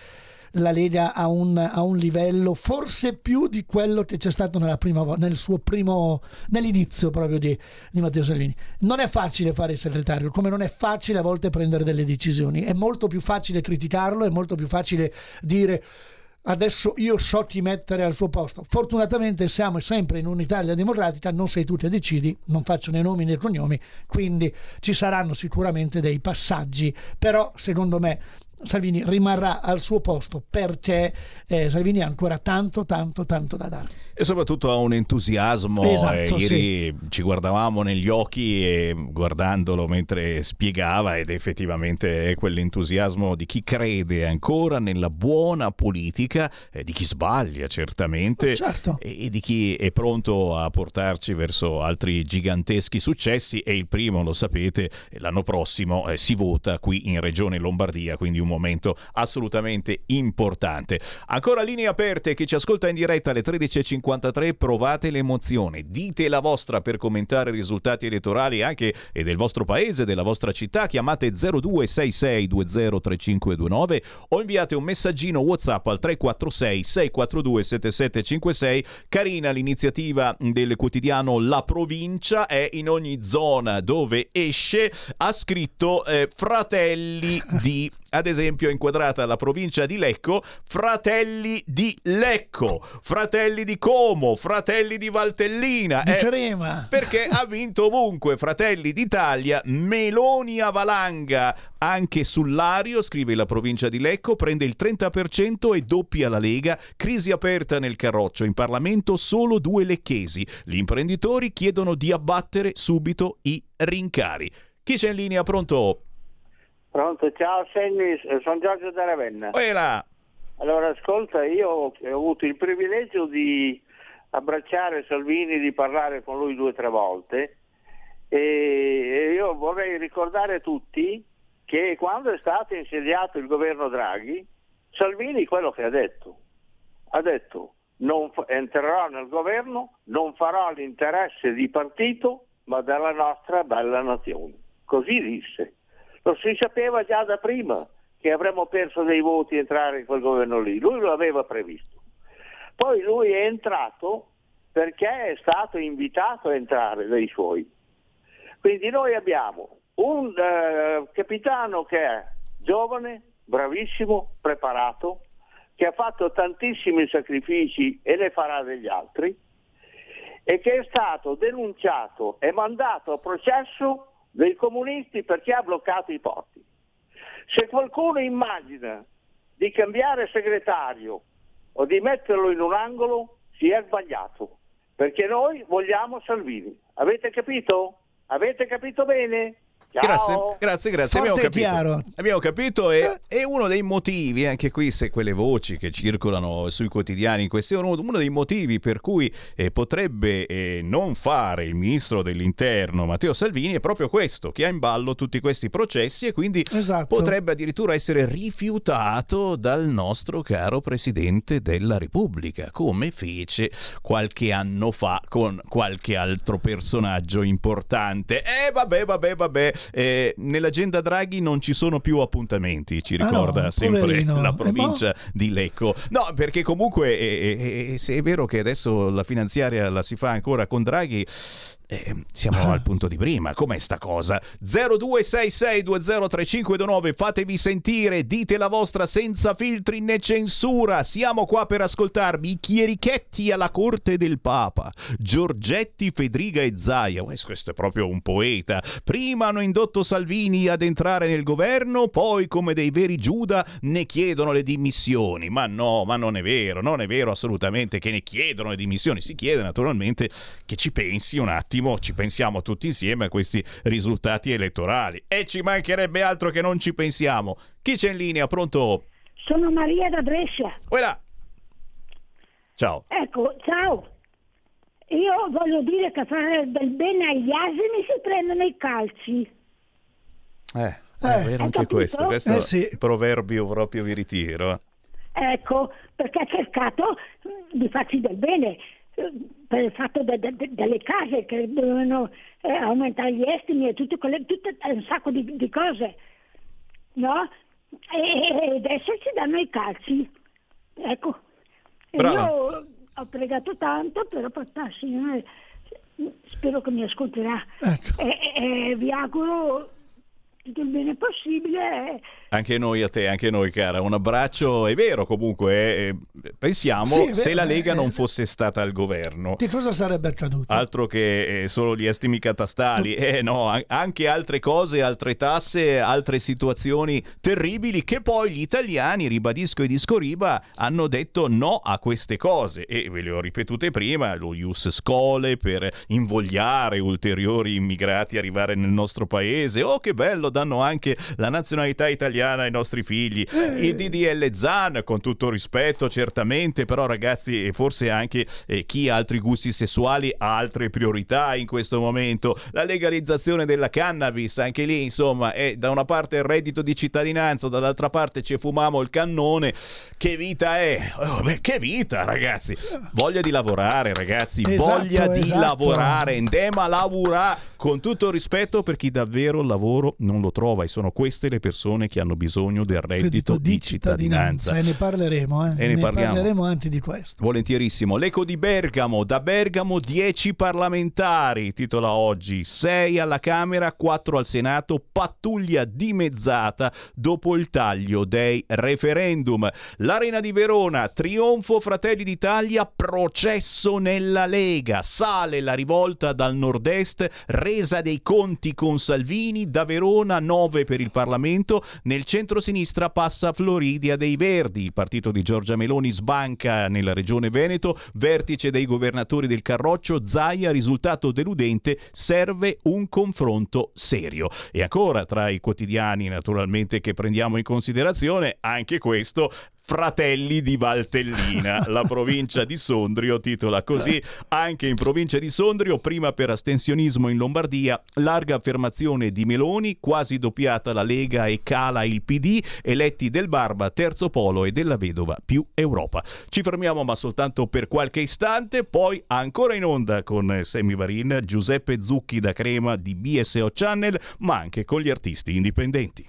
la Lega a un, a un livello forse più di quello che c'è stato prima nel suo primo nell'inizio proprio di, di Matteo Salvini. Non è facile fare il segretario come non è facile a volte prendere delle decisioni. È molto più facile criticarlo è molto più facile dire adesso io so chi mettere al suo posto. Fortunatamente siamo sempre in un'Italia democratica, non sei tu che decidi, non faccio né nomi né cognomi, quindi ci saranno sicuramente dei passaggi, però secondo me Salvini rimarrà al suo posto perché eh, Salvini ha ancora tanto, tanto, tanto da dare. E soprattutto ha un entusiasmo. Esatto, eh, ieri ci guardavamo negli occhi e guardandolo mentre spiegava ed effettivamente è quell'entusiasmo di chi crede ancora nella buona politica, eh, di chi sbaglia certamente Certo. e, e di chi è pronto a portarci verso altri giganteschi successi e il primo, lo sapete, l'anno prossimo eh, si vota qui in Regione Lombardia, quindi un momento assolutamente importante. Ancora linee aperte, chi ci ascolta in diretta alle 13.53, provate l'emozione, dite la vostra per commentare i risultati elettorali anche del vostro paese, della vostra città, chiamate 0266203529 o inviate un messaggino WhatsApp al 346 642 7756. Carina l'iniziativa del quotidiano La Provincia è in ogni zona dove esce ha scritto eh, fratelli di Ad esempio, è inquadrata la provincia di Lecco, Fratelli di Lecco, Fratelli di Como, Fratelli di Valtellina. Di Eh, crema. perché ha vinto ovunque Fratelli d'Italia, Meloni a valanga. Anche sull'ario, scrive la provincia di Lecco, prende il 30% e doppia la Lega. Crisi aperta nel Carroccio. In Parlamento solo due lecchesi. Gli imprenditori chiedono di abbattere subito i rincari. Chi c'è in linea? Pronto? Pronto, ciao Sammy, sono Giorgio da Ravenna. Quella. Allora, ascolta, io ho avuto il privilegio di abbracciare Salvini, di parlare con lui due o tre volte e io vorrei ricordare tutti che quando è stato insediato il governo Draghi, Salvini quello che ha detto, ha detto non fa- entrerò nel governo, non farò l'interesse di partito, ma della nostra bella nazione. Così disse. Lo si sapeva già da prima che avremmo perso dei voti entrare in quel governo lì, lui lo aveva previsto. Poi lui è entrato perché è stato invitato a entrare dai suoi. Quindi noi abbiamo un eh, capitano che è giovane, bravissimo, preparato, che ha fatto tantissimi sacrifici e ne farà degli altri, e che è stato denunciato e mandato a processo dai comunisti perché ha bloccato i porti. Se qualcuno immagina di cambiare segretario o di metterlo in un angolo, si è sbagliato, perché noi vogliamo Salvini. Avete capito? Avete capito bene? Ciao. Grazie, grazie, grazie. Abbiamo capito. Abbiamo capito e, e uno dei motivi, anche qui se quelle voci che circolano sui quotidiani in questione, uno dei motivi per cui eh, potrebbe eh, non fare il ministro dell'interno Matteo Salvini è proprio questo, che ha in ballo tutti questi processi e quindi Esatto. potrebbe addirittura essere rifiutato dal nostro caro Presidente della Repubblica, come fece qualche anno fa con qualche altro personaggio importante. E vabbè, vabbè, vabbè, eh, nell'agenda Draghi non ci sono più appuntamenti, ci Ah, no, ricorda sempre poverino. la Eh, provincia di Lecco. No, perché comunque eh, eh, se è vero che adesso la finanziaria la si fa ancora con Draghi, eh, siamo al punto di prima, com'è sta cosa? 0266203529, fatevi sentire, dite la vostra senza filtri né censura. Siamo qua per ascoltarvi i chierichetti alla corte del Papa, Giorgetti, Fedriga e Zaia. Uè, Questo è proprio un poeta. Prima hanno indotto Salvini ad entrare nel governo, poi come dei veri Giuda ne chiedono le dimissioni. Ma no, ma non è vero, non è vero assolutamente che ne chiedono le dimissioni. Si chiede naturalmente che ci pensi un attimo, ci pensiamo tutti insieme a questi risultati elettorali. E ci mancherebbe altro che non ci pensiamo. Chi c'è in linea? Pronto? Sono Maria da Brescia. Quella. Ciao. Ecco, ciao. Io voglio dire che fare del bene agli asini si prendono i calci. Eh, è vero hai anche questo. Questo Eh, sì. proverbio proprio vi ritiro. Ecco, perché ha cercato di farci del bene eh, fatto de- de- de- delle case che dovevano eh, aumentare gli estimi e tutte quelle, tutte, un sacco di, di cose, no? E, e adesso ci danno i calci. Ecco, Brava. io ho pregato tanto, però papà, signore, spero che mi ascolterà. E, e vi auguro tutto il bene possibile. e- Anche noi a te, anche noi cara, un abbraccio. È vero comunque, eh, pensiamo Sì, è se vero, la Lega eh, non fosse stata al governo. Che cosa sarebbe accaduto? Altro che eh, solo gli estimi catastali, eh no, an- anche altre cose, altre tasse, altre situazioni terribili che poi gli italiani, ribadisco e discoriba, hanno detto no a queste cose e ve le ho ripetute prima, lo Ius Scole per invogliare ulteriori immigrati a arrivare nel nostro paese, oh che bello, danno anche la nazionalità italiana ai nostri figli, il DDL Zan con tutto rispetto certamente, però ragazzi eh, forse anche eh, chi ha altri gusti sessuali ha altre priorità in questo momento, la legalizzazione della cannabis, anche lì insomma è da una parte il reddito di cittadinanza, dall'altra parte ci fumiamo il cannone, che vita è? Oh, beh, che vita ragazzi, voglia di lavorare ragazzi, Esatto, voglia di esatto. lavorare, endema lavorare con tutto rispetto per chi davvero il lavoro non non lo trova e sono queste le persone che hanno bisogno del reddito, di, cittadinanza. E ne parleremo, eh? E ne parliamo. parleremo anche di questo. Volentierissimo. L'eco di Bergamo, da Bergamo 10 parlamentari, titola oggi, 6 alla Camera, 4 al Senato, pattuglia dimezzata dopo il taglio dei referendum. L'Arena di Verona, trionfo Fratelli d'Italia, processo nella Lega, sale la rivolta dal nord-est, resa dei conti con Salvini, da Verona 9 per il Parlamento, nel centro-sinistra passa Floridia dei Verdi, il partito di Giorgia Meloni sbanca nella regione Veneto, vertice dei governatori del Carroccio, Zaia, risultato deludente, serve un confronto serio. E ancora tra i quotidiani naturalmente che prendiamo in considerazione, anche questo Fratelli di Valtellina. La provincia di Sondrio titola così: Anche in provincia di Sondrio, prima per astensionismo in Lombardia, larga affermazione di Meloni, quasi doppiata la Lega e cala il PD, eletti del Barba, Terzo Polo e della Vedova più Europa. Ci fermiamo ma soltanto per qualche istante, poi ancora in onda con Sammy Varin, Giuseppe Zucchi da Crema di BSO Channel, ma anche con gli artisti indipendenti.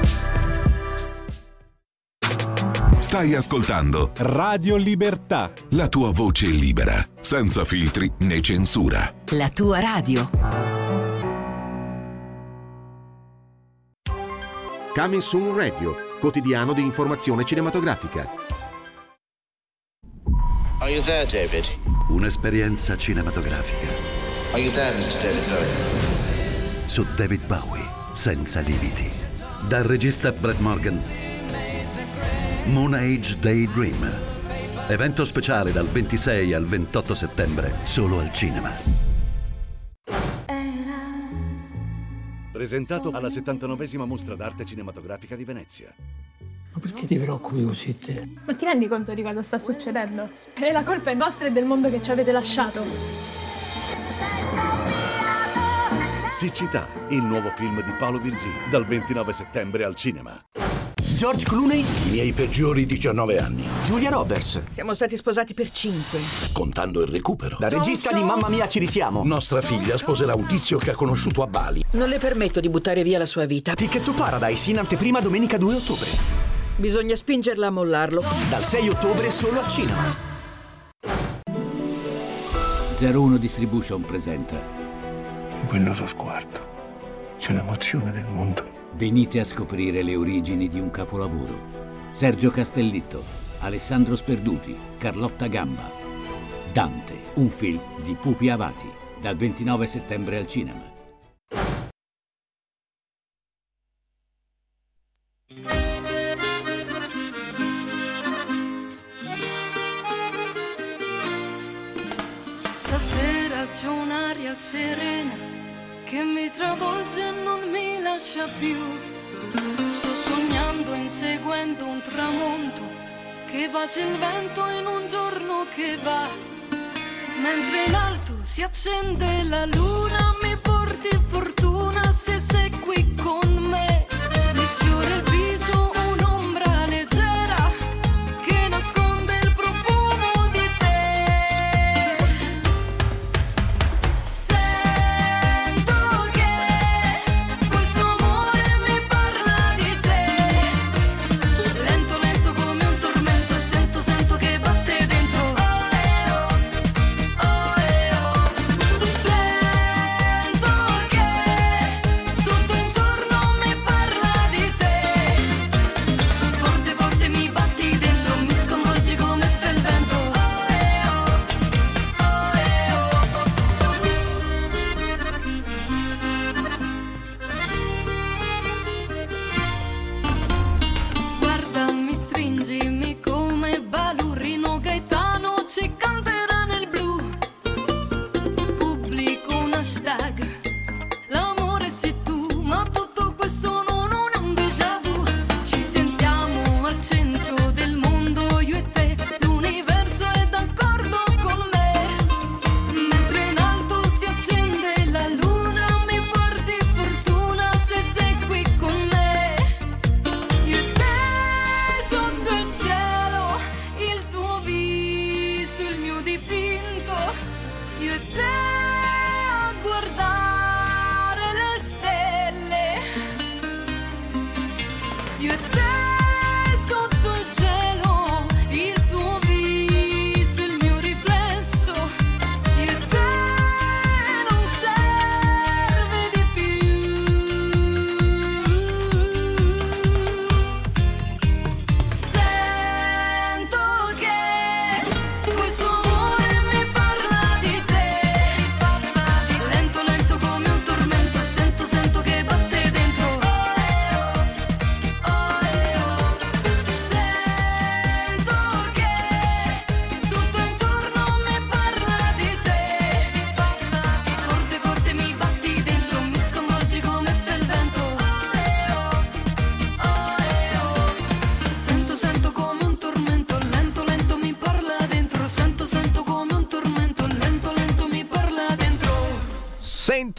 Stai ascoltando Radio Libertà. La tua voce libera, senza filtri né censura. La tua radio. Coming Soon Radio, quotidiano di informazione cinematografica. Are you there, David? Un'esperienza cinematografica. Are you there, Mr. David Bowie? Su David Bowie, senza limiti. Dal regista Brett Morgan Moon Age Daydream. Evento speciale dal 26 al 28 settembre, solo al cinema. Presentato alla 79esima mostra d'arte cinematografica di Venezia. Ma perché ti preoccupi così te? Ma ti rendi conto di cosa sta succedendo? E la colpa è vostra e del mondo che ci avete lasciato. Siccità, il nuovo film di Paolo Virzì, dal 29 settembre al cinema. George Clooney? I miei peggiori 19 anni. Giulia Roberts? Siamo stati sposati per cinque. Contando il recupero. La regista di Mamma Mia ci risiamo. Nostra figlia sposerà un tizio che ha conosciuto a Bali. Non le permetto di buttare via la sua vita. Ticket to Paradise in anteprima domenica 2 ottobre. Bisogna spingerla a mollarlo. Dal 6 ottobre solo al cinema. 01 Distribution presenta. In quello suo sguardo c'è l'emozione del mondo. Venite a scoprire le origini di un capolavoro. Sergio Castellitto, Alessandro Sperduti, Carlotta Gamba. Dante, un film di Pupi Avati, dal 29 settembre al cinema. Stasera c'è un'aria serena che mi travolge e non mi lascia più. Sto sognando inseguendo un tramonto che bacia il vento in un giorno che va. Mentre in alto si accende la luna, mi porti fortuna se sei qui con me.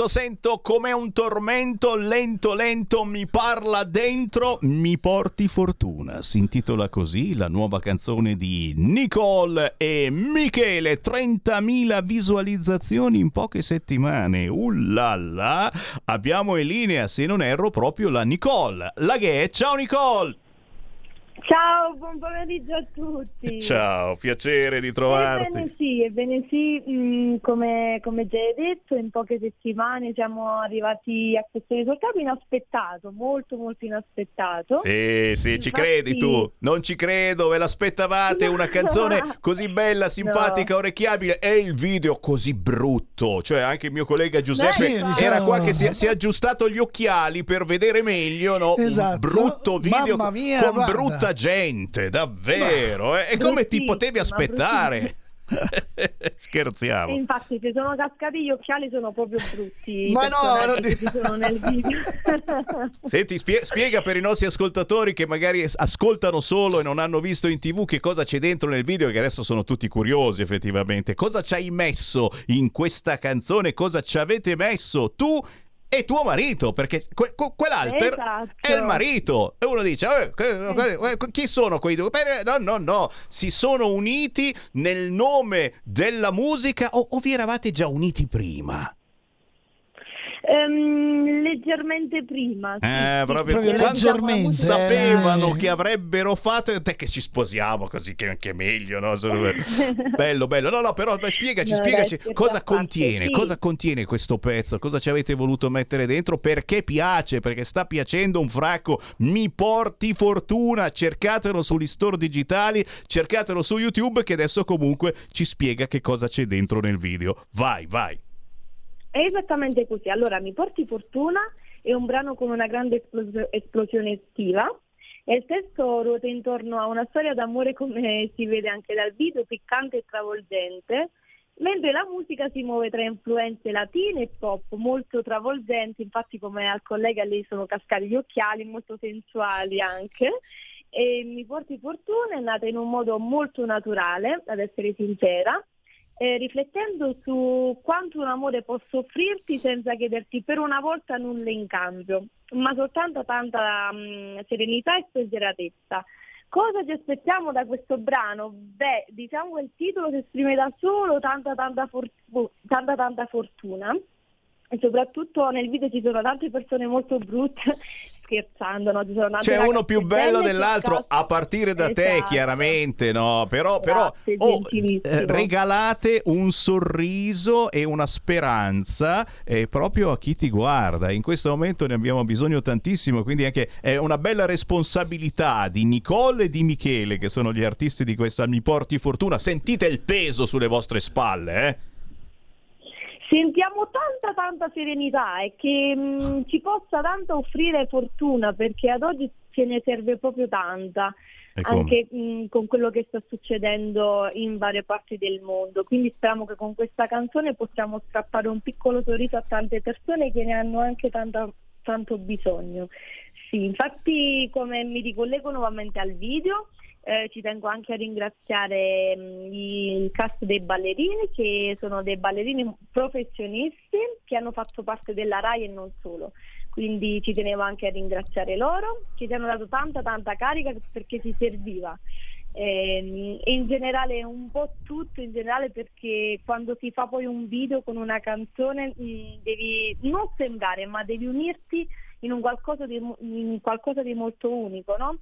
Sento, sento come un tormento, lento, lento mi parla dentro, mi porti fortuna. Si intitola così la nuova canzone di Nicole e Michele. 30.000 visualizzazioni in poche settimane. Ullala! Abbiamo in linea, se non erro, proprio la Nicole. La che è? Ciao Nicole! Ciao, buon pomeriggio a tutti. Ciao, piacere di trovarti. Ebbene sì, ebbene sì, mm, come, come già hai detto, in poche settimane siamo arrivati a questo risultato inaspettato, molto molto inaspettato. Sì, sì, ci Infatti- credi tu? Non ci credo, ve l'aspettavate una canzone così bella, simpatica, orecchiabile e il video così brutto. Cioè, anche il mio collega Giuseppe Beh, era diciamo- qua che si, si è aggiustato gli occhiali per vedere meglio, no? Esatto. Un brutto video Mamma mia, con guarda. brutta gente, davvero. eh. E come ti potevi aspettare? E Scherziamo. infatti se sono cascati gli occhiali sono proprio brutti. Ma no, non ci sono nel video. Senti, spie- spiega per i nostri ascoltatori che magari ascoltano solo e non hanno visto in tv che cosa c'è dentro nel video, che adesso sono tutti curiosi effettivamente. Cosa ci hai messo in questa canzone? Cosa ci avete messo tu e tuo marito? Perché que- que- quell'alter Esatto. è il marito. E uno dice, "Eh, chi sono quei due? Beh, no, no, no, si sono uniti nel nome della musica o, o vi eravate già uniti prima? Ehm, leggermente prima. sì, Eh, proprio quando leggermente, sapevano eh. che avrebbero fatto te che ci sposiamo così che anche meglio no? Bello bello no no però beh, spiegaci No, spiegaci dai, cosa contiene sì. cosa contiene questo pezzo cosa ci avete voluto mettere dentro perché piace perché sta piacendo un fracco mi porti fortuna cercatelo sugli store digitali cercatelo su YouTube che adesso comunque ci spiega che cosa c'è dentro nel video vai vai È esattamente così. Allora, Mi porti fortuna è un brano con una grande esplos- esplosione estiva e il testo ruota intorno a una storia d'amore come si vede anche dal video, piccante e travolgente, mentre la musica si muove tra influenze latine e pop molto travolgenti, infatti come al collega lì sono cascati gli occhiali, molto sensuali anche. E Mi porti fortuna è nata in un modo molto naturale, ad essere sincera, eh, riflettendo su quanto un amore possa offrirti senza chiederti per una volta nulla in cambio, ma soltanto tanta mm, serenità e spensieratezza. Cosa ci aspettiamo da questo brano? Beh, diciamo che il titolo si esprime da solo tanta tanta, fortu- tanta, tanta fortuna e soprattutto nel video ci sono tante persone molto brutte, scherzando, no? C'è uno più bello dell'altro, a partire da te, Esatto. chiaramente, no? Però, però oh, eh, regalate un sorriso e una speranza eh, proprio a chi ti guarda. In questo momento ne abbiamo bisogno tantissimo, quindi anche è una bella responsabilità di Nicole e di Michele, che sono gli artisti di questa Mi Porti Fortuna. Sentite il peso sulle vostre spalle, eh? Sentiamo tanta tanta serenità e che mh, ci possa tanto offrire fortuna perché ad oggi ce ne serve proprio tanta, anche mh, con quello che sta succedendo in varie parti del mondo. Quindi speriamo che con questa canzone possiamo strappare un piccolo sorriso a tante persone che ne hanno anche tanta- tanto bisogno. Sì, infatti come mi ricollego nuovamente al video, eh, ci tengo anche a ringraziare mh, il cast dei ballerini che sono dei ballerini professionisti che hanno fatto parte della RAI e non solo. Quindi ci tenevo anche a ringraziare loro che ci hanno dato tanta tanta carica perché si serviva. ehm, e in generale un po' tutto, in generale perché quando si fa poi un video con una canzone mh, devi non sembrare ma devi unirti in un qualcosa di, in qualcosa di molto unico, no?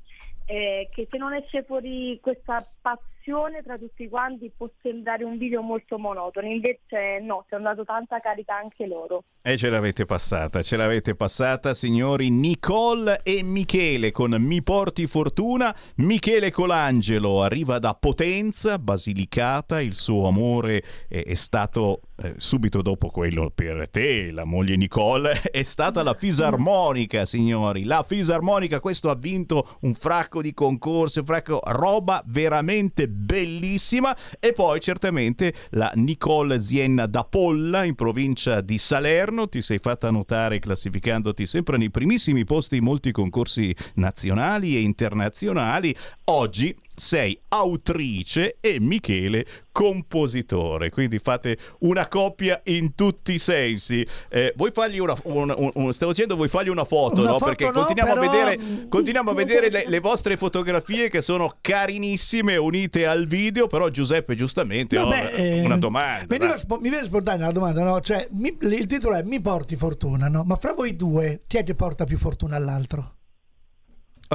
Eh, che se non esce fuori questa passione tra tutti quanti può sembrare un video molto monotono, invece no, ci hanno dato tanta carità anche loro. E ce l'avete passata, ce l'avete passata signori Nicole e Michele con Mi porti fortuna. Michele Colangelo arriva da Potenza, Basilicata, il suo amore è, è stato eh, subito dopo quello per te, la moglie Nicole, è stata la fisarmonica signori, la fisarmonica, questo ha vinto un fracco di concorsi, fracco, roba veramente bellissima. E poi certamente la Nicole Zienna da Polla in provincia di Salerno, ti sei fatta notare classificandoti sempre nei primissimi posti in molti concorsi nazionali e internazionali, oggi sei autrice e Michele compositore, quindi fate una coppia in tutti i sensi. Eh, vuoi fargli una, un, un- un- stavo dicendo vuoi fargli una foto, Una no? foto Perché no, continuiamo, però- a vedere, continuiamo a vedere le, le vostre fotografie che sono carinissime unite al video, però Giuseppe giustamente No, oh, beh, eh, una domanda. veniva dai. spo- mi viene spontanea la domanda, no? Cioè, mi- il titolo è Mi porti fortuna, no? Ma fra voi due, chi è che porta più fortuna all'altro?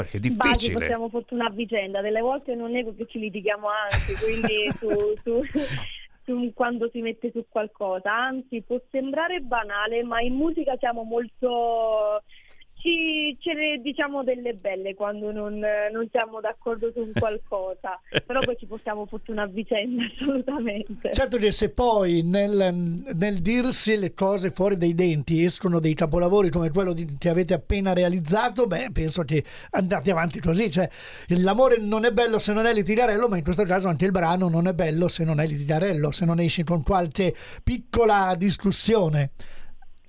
Che Basi difficile. portiamo fortuna a vicenda, delle volte non nego che ci litighiamo anche, quindi su, su- su quando si mette su qualcosa, anzi può sembrare banale, ma in musica siamo molto... Ci, ce ne diciamo delle belle quando non, non siamo d'accordo su un qualcosa, però poi ci portiamo fortuna a vicenda assolutamente. Certo che se poi nel, nel dirsi le cose fuori dai denti escono dei capolavori come quello di- che avete appena realizzato, beh, penso che andate avanti così. Cioè, l'amore non è bello se non è litigarello, ma in questo caso anche il brano non è bello se non è litigarello, se non esci con qualche piccola discussione.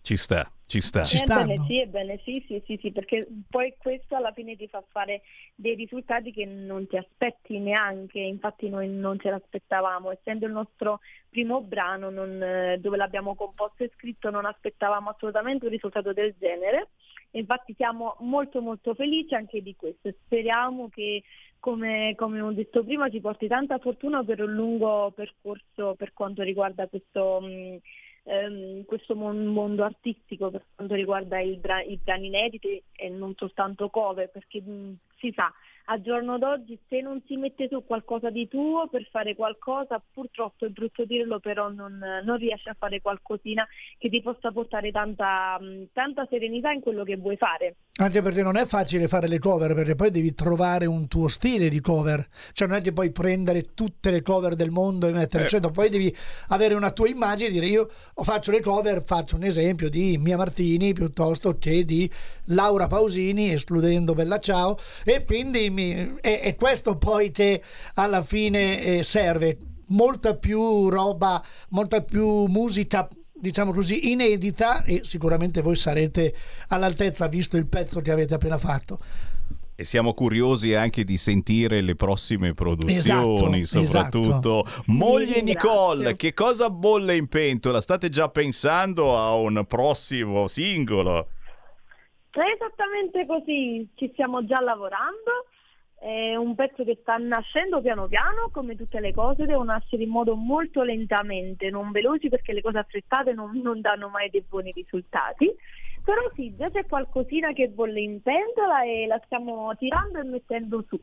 Ci sta, ci sta. Ci Ebbene stanno. sì, ebbene sì, sì, sì, sì, perché poi questo alla fine ti fa fare dei risultati che non ti aspetti neanche, infatti noi non ce l'aspettavamo, essendo il nostro primo brano non, eh, dove l'abbiamo composto e scritto non aspettavamo assolutamente un risultato del genere, infatti siamo molto molto felici anche di questo, e speriamo che come, come ho detto prima ci porti tanta fortuna per un lungo percorso per quanto riguarda questo... mh, ehm, questo mon- mondo artistico per quanto riguarda il bra- i brani inediti e non soltanto cover, perché mh, si sa, a giorno d'oggi se non si mette su qualcosa di tuo per fare qualcosa, purtroppo è brutto dirlo, però non, non riesci a fare qualcosina che ti possa portare tanta, mh, tanta serenità in quello che vuoi fare. Anche perché non è facile fare le cover, perché poi devi trovare un tuo stile di cover. Cioè non è che puoi prendere tutte le cover del mondo e mettere, Eh. eccetera. Poi devi avere una tua immagine e dire io faccio le cover, faccio un esempio di Mia Martini piuttosto che di Laura Pausini, escludendo Bella Ciao. E quindi mi- è, è questo poi che alla fine eh, serve. Molta più roba, molta più musica diciamo così, inedita e sicuramente voi sarete all'altezza visto il pezzo che avete appena fatto. E siamo curiosi anche di sentire le prossime produzioni, Esatto, soprattutto. esatto. Moglie Nicole, che cosa bolle in pentola? State già pensando a un prossimo singolo? È esattamente così, ci stiamo già lavorando, è un pezzo che sta nascendo piano piano, come tutte le cose, devono nascere in modo molto lentamente, non veloci perché le cose affrettate non, non danno mai dei buoni risultati. Però sì, già c'è qualcosina che bolle in pentola e la stiamo tirando e mettendo su.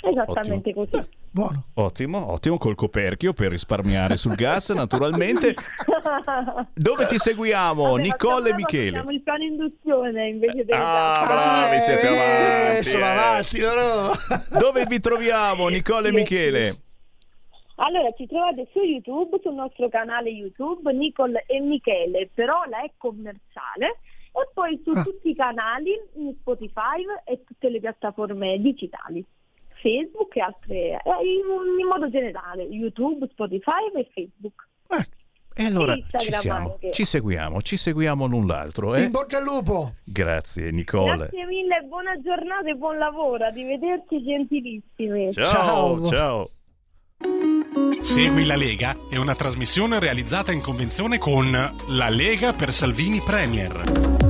Esattamente così. Buono. Ottimo, ottimo, col coperchio per risparmiare sul gas, naturalmente. Dove ti seguiamo? Vabbè, Nicole e Michele. Facciamo il piano induzione invece del Ah, bravi, siete Eh, avanti. sono eh. avanti, no, no. Dove vi troviamo, Nicole e Michele? Allora, ci trovate su YouTube, sul nostro canale YouTube, Nicole e Michele, però la è commerciale, e poi su Ah. tutti i canali, in Spotify e tutte le piattaforme digitali, Facebook e altre, eh, in, in modo generale, YouTube, Spotify e Facebook. E allora ci Instagram siamo, anche. ci seguiamo, ci seguiamo l'un l'altro. Eh? In bocca al lupo. Grazie Nicole. Grazie mille, buona giornata e buon lavoro, arrivederci gentilissimi. Ciao, ciao. Segui la Lega è una trasmissione realizzata in convenzione con La Lega per Salvini Premier.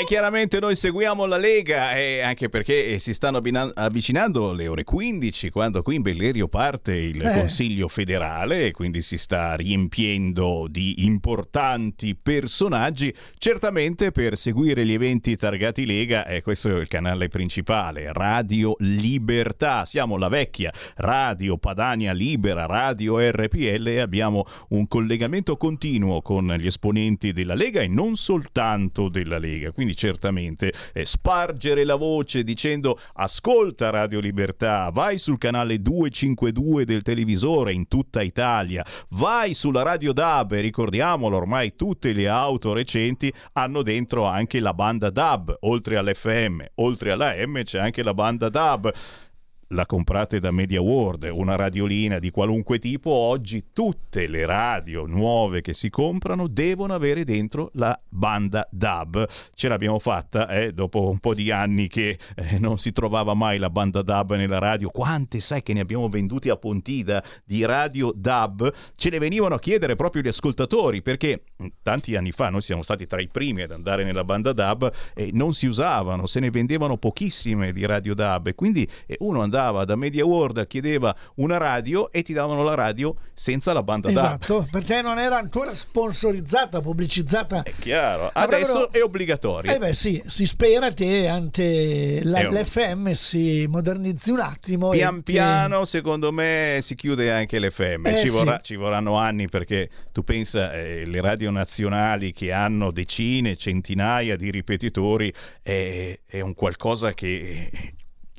E chiaramente noi seguiamo la Lega, e anche perché si stanno abbina- avvicinando le ore 15, quando qui in Bellerio parte il Eh. Consiglio federale, e quindi si sta riempiendo di importanti personaggi. Certamente per seguire gli eventi targati Lega, e questo è il canale principale, Radio Libertà. Siamo la vecchia Radio Padania Libera, Radio RPL, e abbiamo un collegamento continuo con gli esponenti della Lega e non soltanto della Lega. Quindi certamente eh, spargere la voce dicendo ascolta Radio Libertà, vai sul canale 252 del televisore in tutta Italia, vai sulla Radio DAB, ricordiamolo ormai tutte le auto recenti hanno dentro anche la banda DAB, oltre all'FM, oltre alla M c'è anche la banda DAB la comprate da Media World, una radiolina di qualunque tipo, oggi tutte le radio nuove che si comprano devono avere dentro la banda DAB. Ce l'abbiamo fatta eh, dopo un po' di anni che eh, non si trovava mai la banda DAB nella radio. Quante sai che ne abbiamo venduti a Pontida di radio DAB? Ce ne venivano a chiedere proprio gli ascoltatori perché mh, tanti anni fa noi siamo stati tra i primi ad andare nella banda DAB e non si usavano, se ne vendevano pochissime di radio DAB e quindi eh, uno andava da Media World, chiedeva una radio e ti davano la radio senza la banda DAB. Esatto, perché non era ancora sponsorizzata, pubblicizzata. È chiaro, Avrebbero- adesso è obbligatorio. Eh beh sì, si spera che anche la- un- l'FM si modernizzi un attimo. Pian che- piano, secondo me, si chiude anche l'FM. Eh, ci, sì. vorrà- ci vorranno anni perché tu pensa, eh, le radio nazionali che hanno decine, centinaia di ripetitori, è, è un qualcosa che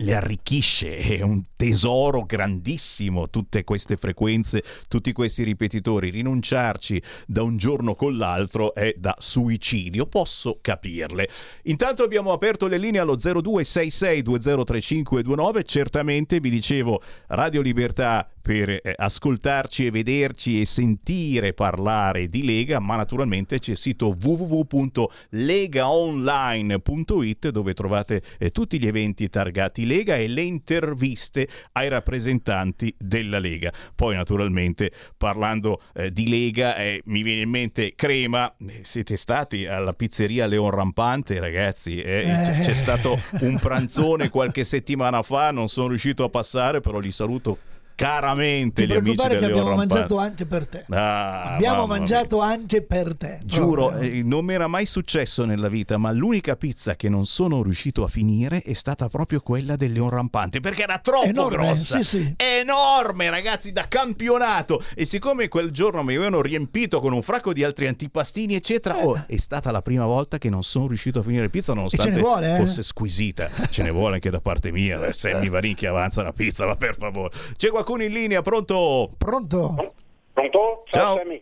le arricchisce, è un tesoro grandissimo tutte queste frequenze, tutti questi ripetitori. Rinunciarci da un giorno con l'altro è da suicidio, posso capirle. Intanto abbiamo aperto le linee allo 0266203529, certamente vi dicevo Radio Libertà per eh, ascoltarci e vederci e sentire parlare di Lega, ma naturalmente c'è il sito www.legaonline.it dove trovate eh, tutti gli eventi targati Lega e le interviste ai rappresentanti della Lega. Poi naturalmente parlando eh, di Lega eh, mi viene in mente Crema, siete stati alla pizzeria Leon Rampante ragazzi, eh, c'è stato un pranzone qualche settimana fa, non sono riuscito a passare, però li saluto caramente Ti gli amici che abbiamo Rampante. mangiato anche per te. Ah, abbiamo mamma mia. mangiato anche per te. Giuro, eh, non mi era mai successo nella vita, ma l'unica pizza che non sono riuscito a finire è stata proprio quella del Leon Rampante, perché era troppo Enorme, grossa. sì, sì. Enorme, ragazzi, da campionato. E siccome quel giorno mi avevano riempito con un fracco di altri antipastini, eccetera, oh, è stata la prima volta che non sono riuscito a finire pizza, nonostante vuole, eh? fosse squisita. Ce ne vuole anche da parte mia. eh, Sammy Varin che avanza la pizza, ma per favore. C'è qualcuno in linea, pronto? Pronto? Pronto? Ciao. Sammy.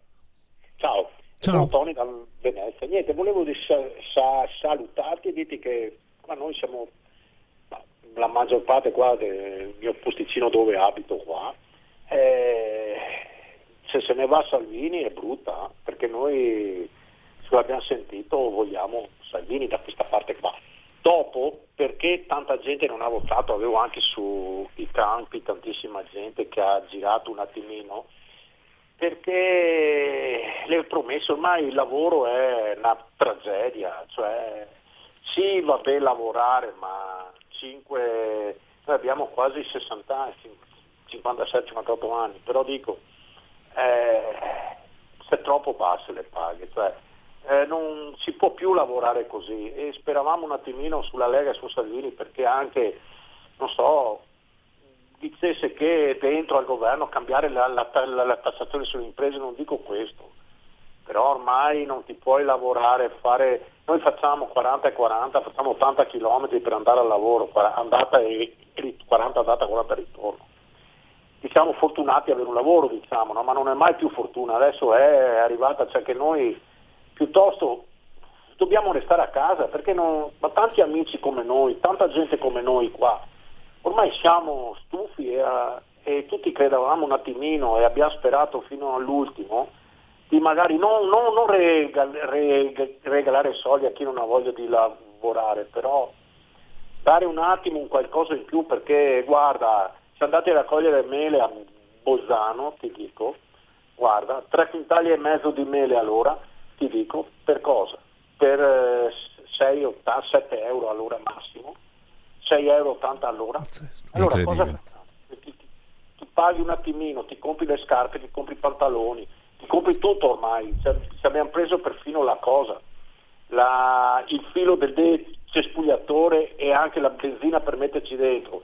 Ciao. Ciao. Sono Tony da Venezia. Niente, volevo sa- sa- salutarti e dirti che qua noi siamo la maggior parte qua del mio posticino dove abito qua. eh, se se ne va Salvini è brutta, perché noi se l'abbiamo sentito vogliamo Salvini da questa parte qua. Dopo, perché tanta gente non ha votato, avevo anche sui campi tantissima gente che ha girato un attimino, perché le promesse, ormai il lavoro è una tragedia, cioè sì va bene lavorare, ma 5, noi abbiamo quasi 60 anni, 57-58 anni, però dico, eh, se troppo basse le paghe, cioè, eh, non si può più lavorare così e speravamo un attimino sulla Lega e su Salvini perché anche, non so, dicesse che dentro al governo cambiare la, la- la- la tassazione sulle imprese, non dico questo, però ormai non ti puoi lavorare, fare, noi facciamo 40 e 40, facciamo 80 km per andare al lavoro, 40 andata e, e 40 andata e 40 ritorno. Diciamo fortunati ad avere un lavoro, diciamo, no? ma non è mai più fortuna, adesso è arrivata, cioè che noi piuttosto dobbiamo restare a casa perché non, ma tanti amici come noi, tanta gente come noi qua, ormai siamo stufi e, e tutti credevamo un attimino e abbiamo sperato fino all'ultimo di magari non, non- non regal- reg- regalare soldi a chi non ha voglia di lavorare, però dare un attimo un qualcosa in più perché guarda, se andate a raccogliere mele a Bolzano, ti dico, guarda, tre quintali e mezzo di mele all'ora, ti dico, per cosa? per eh, 6,80, 7 euro all'ora massimo, 6,80 euro all'ora. Allora cosa ti, ti- ti paghi un attimino, ti compri le scarpe, ti compri i pantaloni, ti compri tutto ormai, Cioè, ci abbiamo preso perfino la cosa, La- il filo del cespugliatore e anche la benzina per metterci dentro.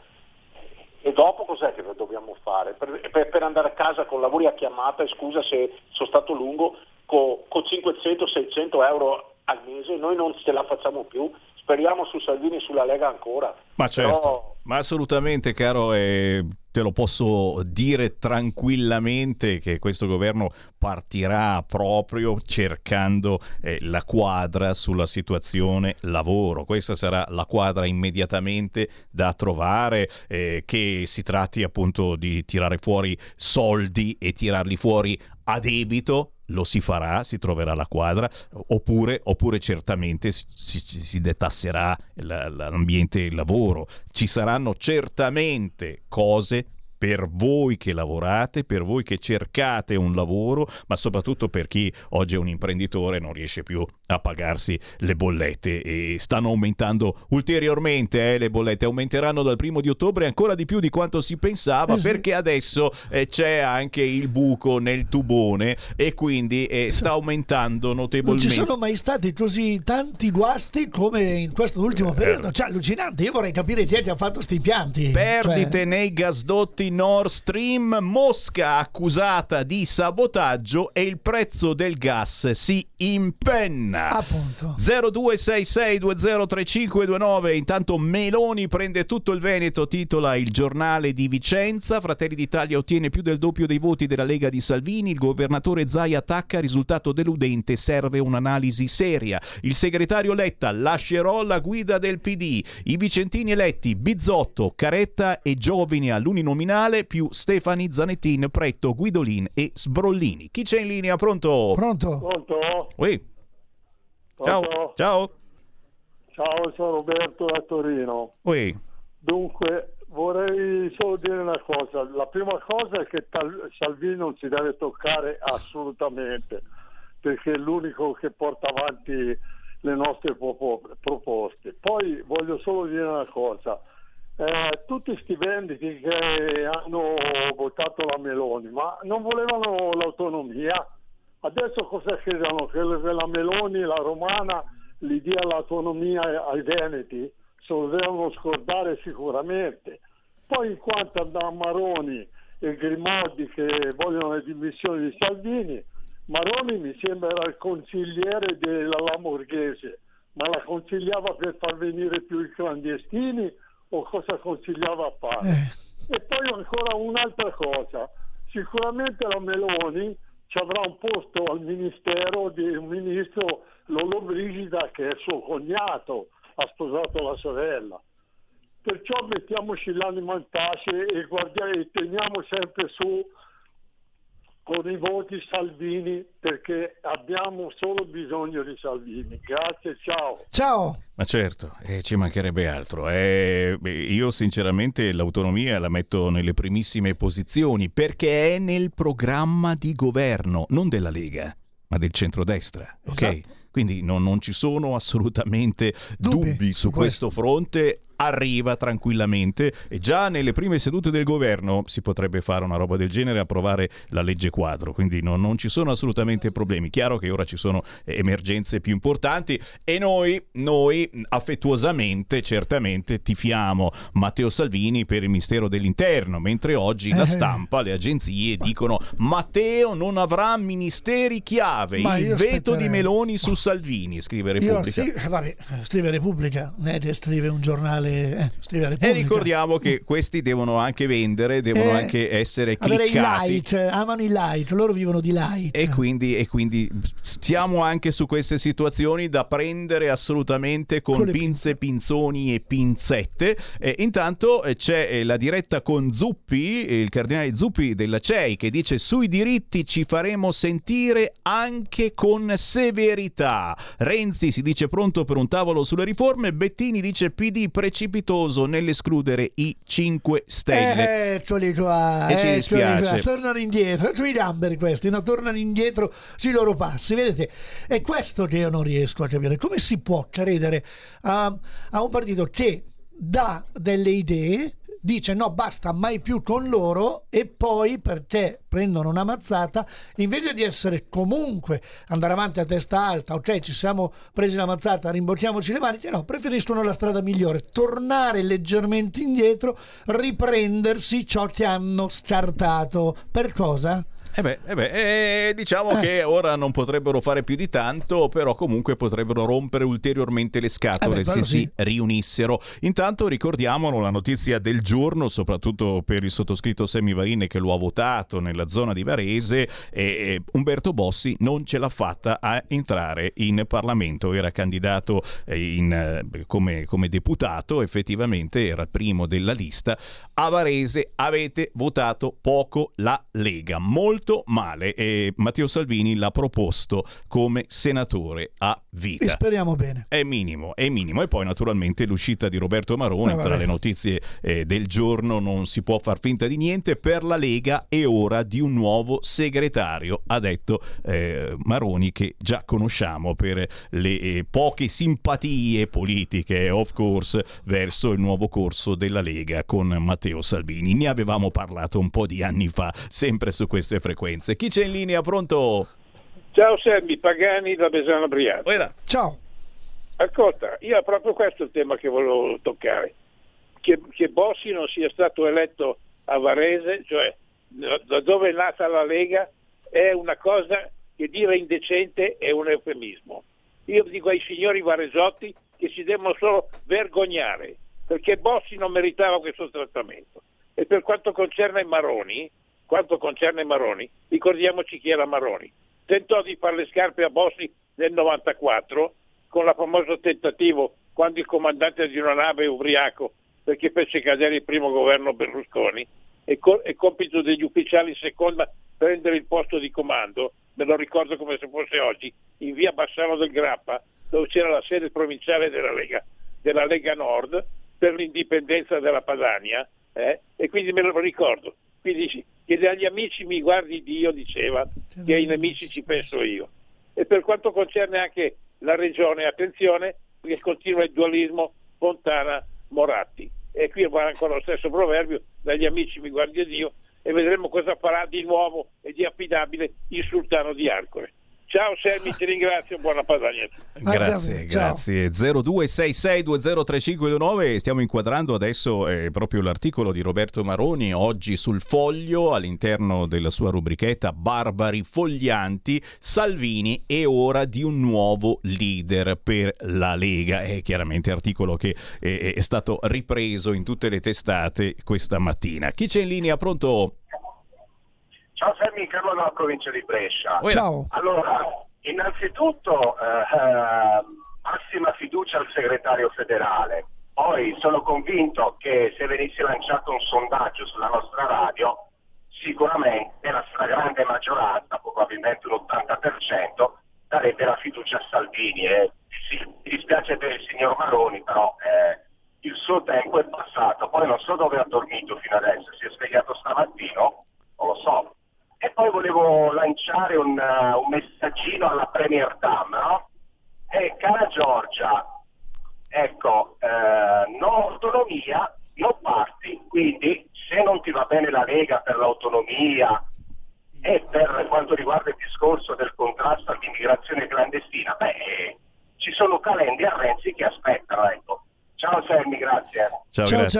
E dopo cos'è che dobbiamo fare? Per, per- per andare a casa con lavori a chiamata, scusa se sono stato lungo, con 500-600 euro al mese, noi non ce la facciamo più. Speriamo su Salvini e sulla Lega ancora. Ma certo, Però- ma assolutamente caro, e te lo posso dire tranquillamente che questo governo partirà proprio cercando eh, la quadra sulla situazione lavoro. Questa sarà la quadra immediatamente da trovare, eh, che si tratti appunto di tirare fuori soldi e tirarli fuori a debito lo si farà, si troverà la quadra, oppure, oppure certamente si, si- si detasserà la- la- l'ambiente del lavoro. Ci saranno certamente cose per voi che lavorate, per voi che cercate un lavoro, ma soprattutto per chi oggi è un imprenditore e non riesce più a pagarsi le bollette e stanno aumentando ulteriormente eh, le bollette, aumenteranno dal primo di ottobre ancora di più di quanto si pensava Eh sì. perché adesso eh, c'è anche il buco nel tubone e quindi eh, sta aumentando Non ci notevolmente. sono mai stati così tanti guasti come in questo ultimo periodo. Cioè, allucinante. Io vorrei capire chi è che ha fatto sti impianti. Perdite Cioè, nei gasdotti Nord Stream, Mosca accusata di sabotaggio e il prezzo del gas si impenna. Appunto. 0266203529 intanto Meloni prende tutto il Veneto titola il giornale di Vicenza Fratelli d'Italia ottiene più del doppio dei voti della Lega di Salvini il governatore Zai attacca risultato deludente serve un'analisi seria il segretario Letta lascerò la guida del PD i vicentini eletti Bizzotto Caretta e Giovini all'uninominale più Stefani Zanettin Pretto Guidolin e Sbrollini chi c'è in linea pronto? Pronto? Pronto? Ui. Ciao, Pronto? ciao. Ciao, sono Roberto da Torino. Ui. Dunque, vorrei solo dire una cosa. La prima cosa è che Tal- Salvini non si deve toccare assolutamente, perché è l'unico che porta avanti le nostre propo- proposte. Poi voglio solo dire una cosa. Eh, tutti questi venditi che hanno votato la Meloni, ma non volevano l'autonomia? Adesso cosa credono? Che la Meloni, la romana, gli dia l'autonomia ai veneti? Se lo devono scordare sicuramente. Poi in quanto a Maroni e Grimaldi che vogliono le dimissioni di Salvini, Maroni mi sembra il consigliere della Lamorghese, ma la consigliava per far venire più i clandestini o cosa consigliava a fare? E poi ancora un'altra cosa, sicuramente la Meloni ci avrà un posto al ministero di un ministro Lolo Brigida che è suo cognato, ha sposato la sorella. Perciò mettiamoci l'anima in pace e guardiamo e teniamo sempre su con i voti Salvini perché abbiamo solo bisogno di Salvini. Grazie, ciao. Ciao. Ma certo, eh, ci mancherebbe altro. Eh, beh, io sinceramente l'autonomia la metto nelle primissime posizioni perché è nel programma di governo, non della Lega, ma del centrodestra. Ok? Esatto. Quindi non, non ci sono assolutamente Dubbi dubbi, su su questo fronte. Arriva tranquillamente e già nelle prime sedute del governo si potrebbe fare una roba del genere, approvare la legge quadro, quindi no- non ci sono assolutamente problemi. Chiaro che ora ci sono eh, emergenze più importanti e noi, noi affettuosamente, certamente tifiamo Matteo Salvini per il Ministero dell'Interno, mentre oggi la Eh. stampa, le agenzie dicono Matteo non avrà ministeri chiave, Ma il io veto di. Meloni su Salvini, scrive Io Repubblica. sì, eh, vabbè, scrive Repubblica, che scrive un giornale, eh, scrive E Repubblica. ricordiamo che questi devono anche vendere, devono Eh, anche essere cliccati. light, amano i light, loro vivono di light. E quindi, e quindi stiamo anche su queste situazioni da prendere assolutamente con, Con pinze, pinzoni e pinzette. Eh, intanto eh, c'è eh, la diretta con Zuppi, eh, il cardinale Zuppi della CEI, che dice sui diritti ci faremo sentire anche con severità. Renzi si dice pronto per un tavolo sulle riforme, Bettini dice PD precisa precipitoso nell'escludere i 5 Stelle. Eh, eccoli qua, E ci eccoli dispiace. qua. Tornano indietro, sui gamberi questi, no? tornano indietro sui loro passi, vedete? È questo che io non riesco a capire. Come si può credere a, a un partito che dà delle idee, dice no, basta, mai più con loro e poi perché prendono una mazzata, invece di essere comunque andare avanti a testa alta, ok, ci siamo presi la mazzata, rimbocchiamoci le maniche, no, preferiscono la strada migliore, tornare leggermente indietro, riprendersi ciò che hanno scartato. Per cosa? Eh beh, eh beh, eh, diciamo Eh. che ora non potrebbero fare più di tanto, però comunque potrebbero rompere ulteriormente le scatole Eh beh, se quello si sì. riunissero. Intanto ricordiamolo la notizia del giorno, soprattutto per il sottoscritto Semivarine che lo ha votato nella zona di Varese, e Umberto Bossi non ce l'ha fatta a entrare in Parlamento, era candidato eh, in, eh, come, come deputato, effettivamente era il primo della lista. A Varese avete votato poco la Lega, molto male e Matteo Salvini l'ha proposto come senatore a E vita. speriamo bene. È minimo, è minimo. E poi naturalmente l'uscita di Roberto Maroni, Eh, tra le notizie eh, del giorno non si può far finta di niente, per la Lega è ora di un nuovo segretario, ha detto eh, Maroni che già conosciamo per le eh, poche simpatie politiche, of course, verso il nuovo corso della Lega con Matteo Salvini. Ne avevamo parlato un po' di anni fa, sempre su queste frequenze. Chi c'è in linea? Pronto? Ciao Sammy, Pagani da Besano Brianza. Ciao. Ascolta, io è proprio questo il tema che volevo toccare. Che, che Bossi non sia stato eletto a Varese, cioè da da dove è nata la Lega, è una cosa che dire indecente è un eufemismo. Io dico ai signori varesotti che si devono solo vergognare, perché Bossi non meritava questo trattamento. E per quanto concerne Maroni, quanto concerne Maroni, ricordiamoci chi era Maroni. Tentò di fare le scarpe a Bossi nel 94 con il famoso tentativo quando il comandante di una nave ubriaco perché fece cadere il primo governo Berlusconi e, co- e compito degli ufficiali in seconda prendere il posto di comando, me lo ricordo come se fosse oggi, in via Bassano del Grappa, dove c'era la sede provinciale della Lega, della Lega Nord per l'indipendenza della Padania, eh, e quindi me lo ricordo. Quindi che dagli amici mi guardi Dio, diceva, che ai nemici ci penso io. E per quanto concerne anche la regione, attenzione, perché continua il dualismo Fontana-Moratti. E qui va ancora lo stesso proverbio, dagli amici mi guardi Dio, e vedremo cosa farà di nuovo e di affidabile il sultano di Arcore. Ciao Sammy, ti ringrazio, buona Padania. Grazie, grazie. 0266203529 stiamo inquadrando adesso eh, proprio l'articolo di Roberto Maroni oggi sul foglio all'interno della sua rubrichetta Barbari foglianti Salvini è ora di un nuovo leader per la Lega è chiaramente articolo che eh, è stato ripreso in tutte le testate questa mattina. Chi c'è in linea? Pronto? Ciao Sammy, Carlo dalla provincia di Brescia. Ciao. Allora, innanzitutto eh, eh, massima fiducia al segretario federale. Poi sono convinto che se venisse lanciato un sondaggio sulla nostra radio, sicuramente la stragrande maggioranza, probabilmente un 80%, darebbe la fiducia a Salvini. eh. Sì, mi dispiace per il signor Maroni, però eh, il suo tempo è passato. Poi non so dove ha dormito fino adesso, si è svegliato stamattina, non lo so. E poi volevo lanciare un, uh, un messaggino alla Premier Dam, no? Eh, cara Giorgia, ecco, eh, no autonomia, no parti, quindi se non ti va bene la Lega per l'autonomia e per quanto riguarda il discorso del contrasto all'immigrazione clandestina, beh, eh, ci sono Calenda e Renzi che aspettano, ecco. Ciao Sammy, grazie. Ciao, grazie.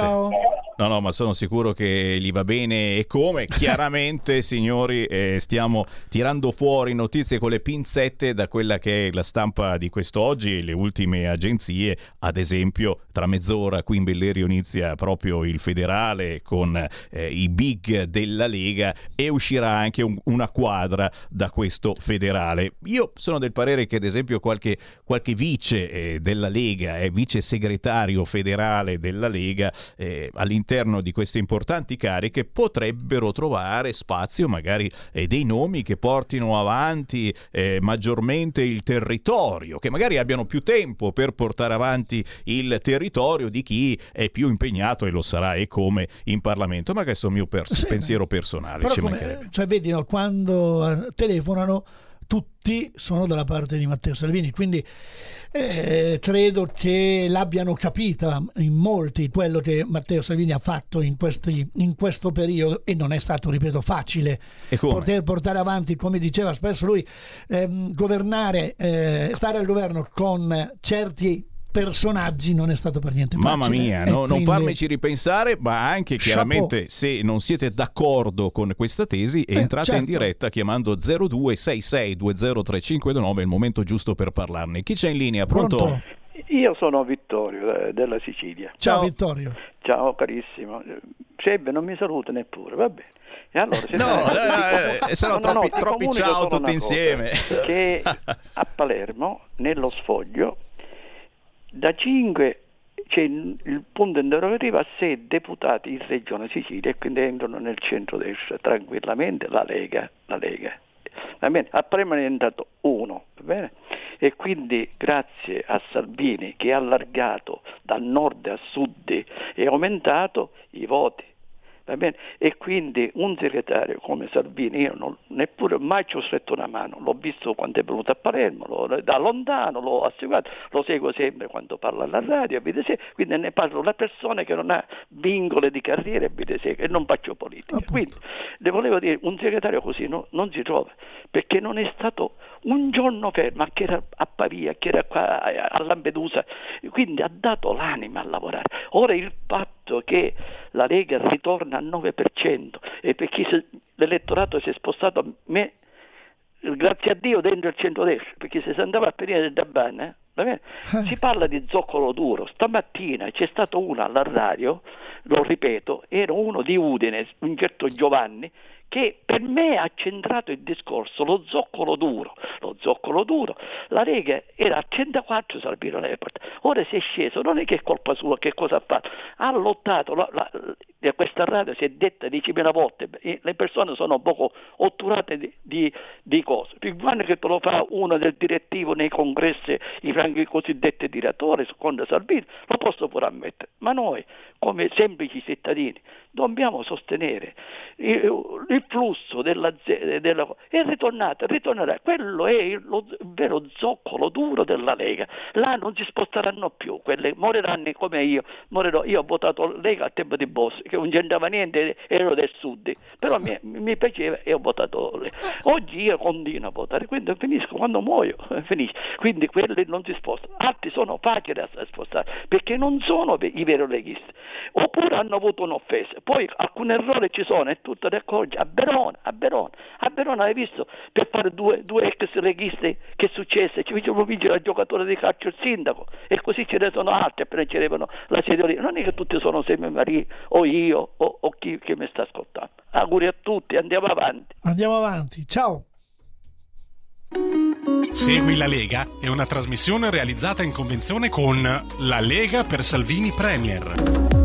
No, no, ma sono sicuro che gli va bene e come. Chiaramente, signori, eh, stiamo tirando fuori notizie con le pinzette da quella che è la stampa di quest'oggi e le ultime agenzie. Ad esempio, tra mezz'ora qui in Bellerio inizia proprio il federale con eh, i big della Lega e uscirà anche un- una quadra da questo federale. Io sono del parere che, ad esempio, qualche, qualche vice eh, della Lega e vice segretario segretario federale della Lega eh, all'interno di queste importanti cariche potrebbero trovare spazio magari eh, dei nomi che portino avanti eh, maggiormente il territorio, che magari abbiano più tempo per portare avanti il territorio di chi è più impegnato e lo sarà e come in Parlamento, ma questo è il mio pers- pensiero personale. Però ci come- cioè, vedi, no, quando eh, telefonano tutti sono dalla parte di Matteo Salvini, quindi eh, credo che l'abbiano capita in molti quello che Matteo Salvini ha fatto in, questi- in questo periodo e non è stato, ripeto, facile poter portare avanti, come diceva spesso lui, ehm, governare, eh, stare al governo con certi personaggi non è stato per niente facile. Mamma mia, no- non quindi- farmici ripensare, ma anche Chapeau. chiaramente se non siete d'accordo con questa tesi, entrate in certo. diretta chiamando 0266203529, è il momento giusto per parlarne. Chi c'è in linea? Pronto? Io sono Vittorio eh, della Sicilia. Ciao, Vittorio. Ciao carissimo. Sebbe non mi saluta neppure, va bene. E allora, se No, eh, eh, sono no, no, troppi- ti troppi ciao tutti insieme. Che a Palermo, nello sfoglio, da 5 c'è il punto interrogativo a 6 deputati in Regione Sicilia e quindi entrano nel centro-destra tranquillamente la Lega. La Lega. Va bene? A ne è entrato uno, va bene? E quindi grazie a Salvini che ha allargato da nord a sud e aumentato i voti. Va bene? E quindi un segretario come Salvini, io non, neppure mai ci ho stretto una mano, l'ho visto quando è venuto a Palermo, l'ho- da lontano l'ho assicurato, lo seguo sempre quando parla alla radio, quindi ne parlo da persone che non ha vincoli di carriera e non faccio politica. Quindi le volevo dire, un segretario così no- non si trova, perché non è stato un giorno fermo, a che era a Pavia, che era qua a a Lampedusa, quindi ha dato l'anima a lavorare. Ora il fatto che la Lega ritorna al 9% e perché l'elettorato si è spostato a me, grazie a Dio dentro il centrodestra, perché se si andava a venire del Dabban, eh, va bene? si parla di zoccolo duro. Stamattina c'è stato uno alla radio, lo ripeto, era uno di Udine, un certo Giovanni, che per me ha centrato il discorso, lo zoccolo duro, lo zoccolo duro, la Lega era a 104 Salvino Report, ora si è sceso, non è che è colpa sua, che cosa ha fatto, ha lottato, la, la- questa radio si è detta 10.000 volte, le persone sono poco otturate di, di, di cose, guanno che te lo fa uno del direttivo nei congressi, i franchi cosiddetti direttori, secondo Salvini, lo posso pure ammettere, ma noi come semplici cittadini dobbiamo sostenere il, il flusso della, della è ritornato, ritornerà, quello è lo- il vero zoccolo duro della Lega, là non si sposteranno più, quelle moriranno come io, morirò, io ho votato Lega al tempo di Bossi, che non c'entrava niente, ero del sud, però mi, mi piaceva e ho votato Lega. Oggi io continuo a votare, quindi finisco, quando muoio finisce, quindi quelli non si spostano, altri sono facili a spostare, perché non sono i veri leghisti, oppure hanno avuto un'offesa, poi alcuni errori ci sono, è tutto da accorgere, a Verona, a Verona, a Verona hai visto, per fare due, due ex leghisti che è successo, ci facevano vincere il giocatore di calcio il sindaco, e così ce ne sono altri appena ci arrivano la sedoria, non è che tutti sono Semi Maria, o io, o, o chi che mi sta ascoltando, auguri a tutti, andiamo avanti. Andiamo avanti, ciao. Segui la Lega è una trasmissione realizzata in convenzione con La Lega per Salvini Premier.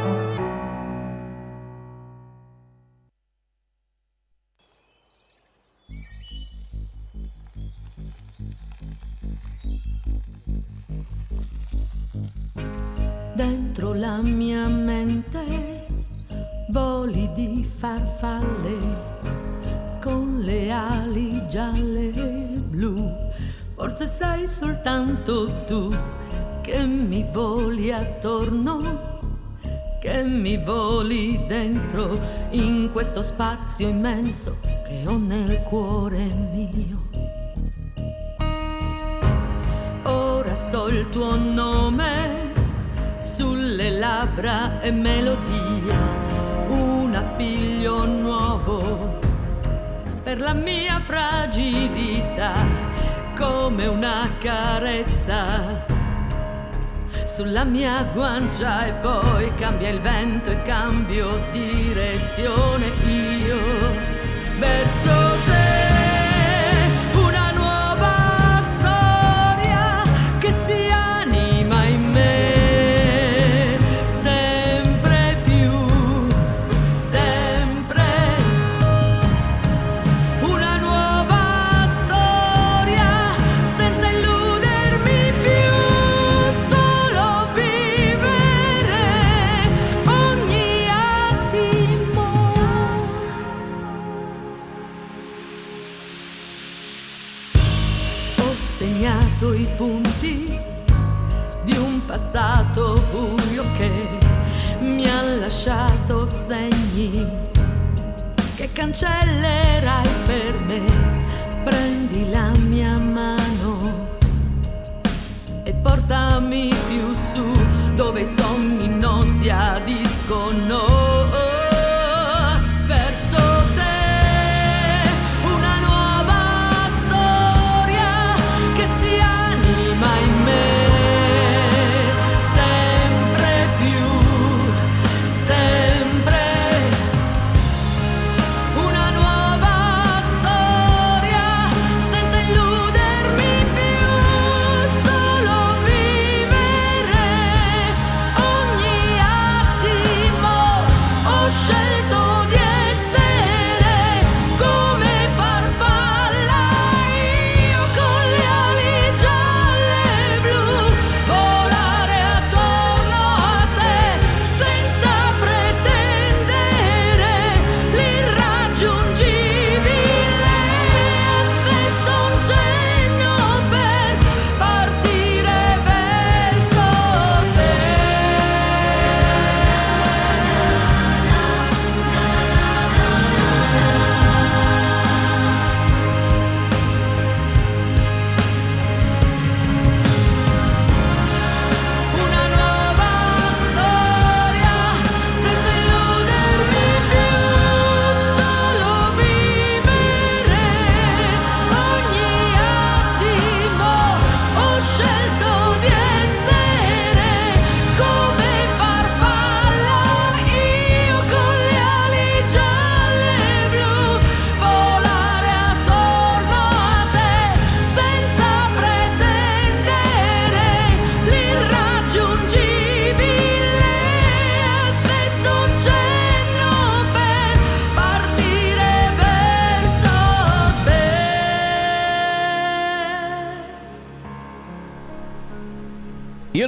Dentro la mia mente voli di farfalle con le ali gialle e blu. Forse sei soltanto tu che mi voli attorno, che mi voli dentro in questo spazio immenso che ho nel cuore mio. Ora so il tuo nome sulle labbra e melodia, un appiglio nuovo per la mia fragilità, come una carezza sulla mia guancia e poi cambia il vento e cambio direzione io verso te. Punti di un passato buio che mi ha lasciato segni che cancellerai per me. Prendi la mia mano e portami più su dove i sogni non sbiadiscono.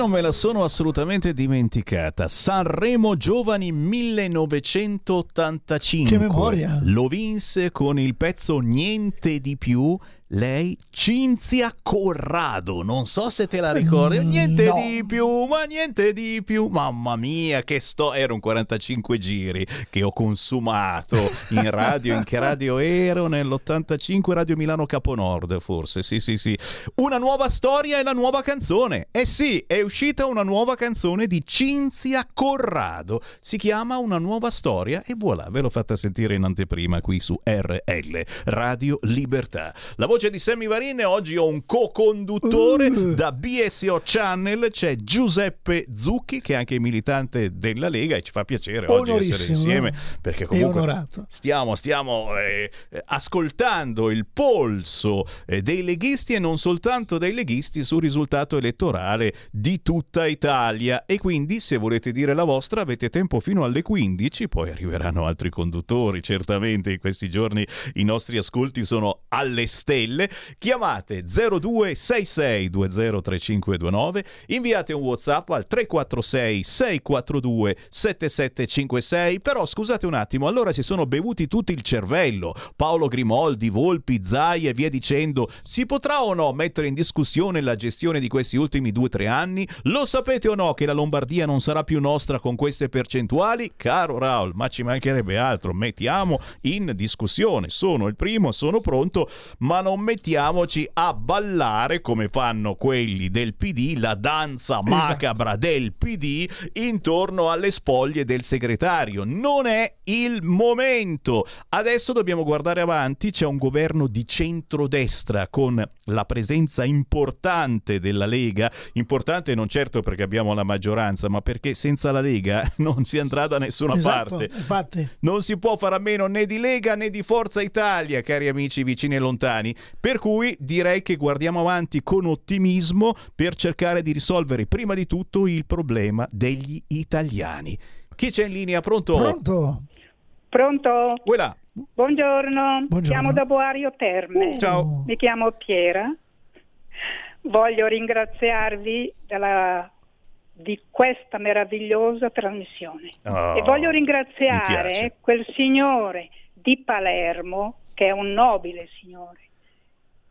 Non me la sono assolutamente dimenticata. Sanremo Giovani 1985. Che memoria. Lo vinse con il pezzo Niente di più. Lei, Cinzia Corrado, non so se te la ricordi, Mm, niente no. di più, ma niente di più, mamma mia che sto, erano 45 giri che ho consumato in radio, in che radio ero? Nell'85 Radio Milano Caponord forse, sì sì sì, una nuova storia e la nuova canzone, eh sì, è uscita una nuova canzone di Cinzia Corrado, si chiama Una nuova storia e voilà, ve l'ho fatta sentire in anteprima qui su RL, Radio Libertà. La voce di Sammy Varin. E oggi ho un co-conduttore. Uh. da BSO Channel, c'è Giuseppe Zucchi che è anche militante della Lega e ci fa piacere oggi essere Onorissimo, insieme eh? perché comunque stiamo, stiamo eh, eh, ascoltando il polso eh, dei leghisti e non soltanto dei leghisti sul risultato elettorale di tutta Italia. E quindi se volete dire la vostra avete tempo fino alle 15 poi arriveranno altri conduttori certamente in questi giorni i nostri ascolti sono alle stelle. Chiamate 0266203529, inviate un WhatsApp al 346 642 7756. Però scusate un attimo, allora si sono bevuti tutti il cervello. Paolo Grimoldi, Volpi, Zai e via dicendo. Si potrà o no mettere in discussione la gestione di questi ultimi due o tre anni? Lo sapete o no che la Lombardia non sarà più nostra con queste percentuali? Caro Raul, ma ci mancherebbe altro, mettiamo in discussione. Sono il primo, sono pronto, ma non mettiamoci a ballare come fanno quelli del PD, la danza macabra del PD intorno alle spoglie del segretario. Non è il momento. Adesso dobbiamo guardare avanti, c'è un governo di centrodestra con la presenza importante della Lega, importante non certo perché abbiamo la maggioranza, ma perché senza la Lega non si andrà da nessuna Esatto, parte. infatti. Non si può fare a meno né di Lega né di Forza Italia, cari amici vicini e lontani. Per cui direi che guardiamo avanti con ottimismo per cercare di risolvere prima di tutto il problema degli italiani. Chi c'è in linea? Pronto? Pronto? Pronto? Quella. Buongiorno. Chiamo da Boario Terme. Ciao. Mi chiamo Piera. Voglio ringraziarvi della- di questa meravigliosa trasmissione. Oh, e voglio ringraziare quel signore di Palermo, che è un nobile signore.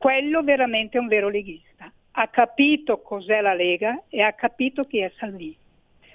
Quello veramente è un vero leghista. Ha capito cos'è la Lega e ha capito chi è Salvini.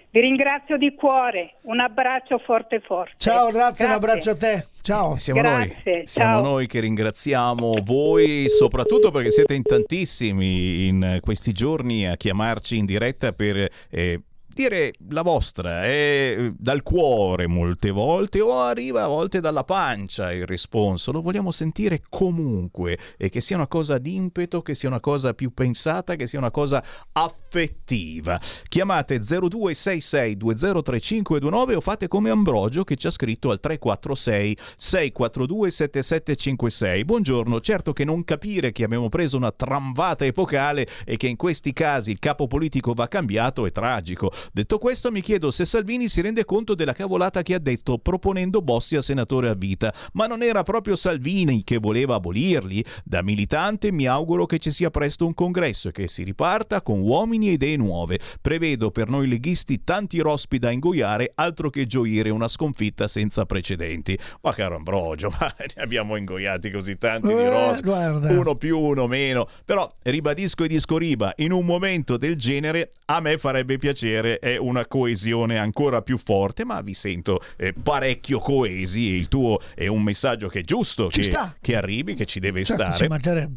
Vi ringrazio di cuore. Un abbraccio forte forte. Ciao, grazie, un abbraccio a te. Ciao. Siamo Grazie, noi. Siamo noi che ringraziamo voi, soprattutto perché siete in tantissimi in questi giorni a chiamarci in diretta per eh, dire la vostra, eh, dal cuore molte volte o arriva a volte dalla pancia il risponso. Lo vogliamo sentire comunque e che sia una cosa d'impeto, che sia una cosa più pensata, che sia una cosa affettiva. Chiamate 0266203529 o fate come Ambrogio che ci ha scritto al 346 642 7756. Buongiorno, certo che non capire che abbiamo preso una tramvata epocale e che in questi casi il capo politico va cambiato è tragico. Detto questo, mi chiedo se Salvini si rende conto della cavolata che ha detto proponendo Bossi a senatore a vita. Ma non era proprio Salvini che voleva abolirli? Da militante mi auguro che ci sia presto un congresso e che si riparta con uomini e idee nuove. Prevedo per noi leghisti tanti rospi da ingoiare, altro che gioire una sconfitta senza precedenti. Ma caro Ambrogio, ma ne abbiamo ingoiati così tanti di Eh, rospi. guarda. Uno più uno meno. Però ribadisco e disco riba, in un momento del genere a me farebbe piacere è una coesione ancora più forte, ma vi sento eh, parecchio coesi il tuo è un messaggio che è giusto Ci che, sta. che arrivi, che ci deve Certo, stare.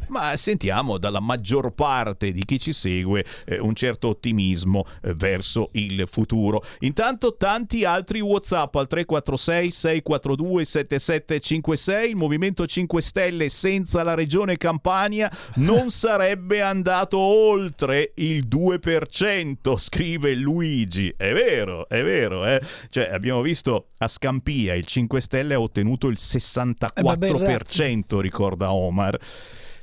Ma sentiamo dalla maggior parte di chi ci segue eh, un certo ottimismo eh, verso il futuro. Intanto tanti altri WhatsApp al 346 642 7756, il Movimento 5 Stelle senza la regione Campania non sarebbe andato oltre il 2%, scrive Luigi. È vero, è vero, eh? Cioè abbiamo visto a Scampia il 5 Stelle ha ottenuto il 64%, ricorda Omar.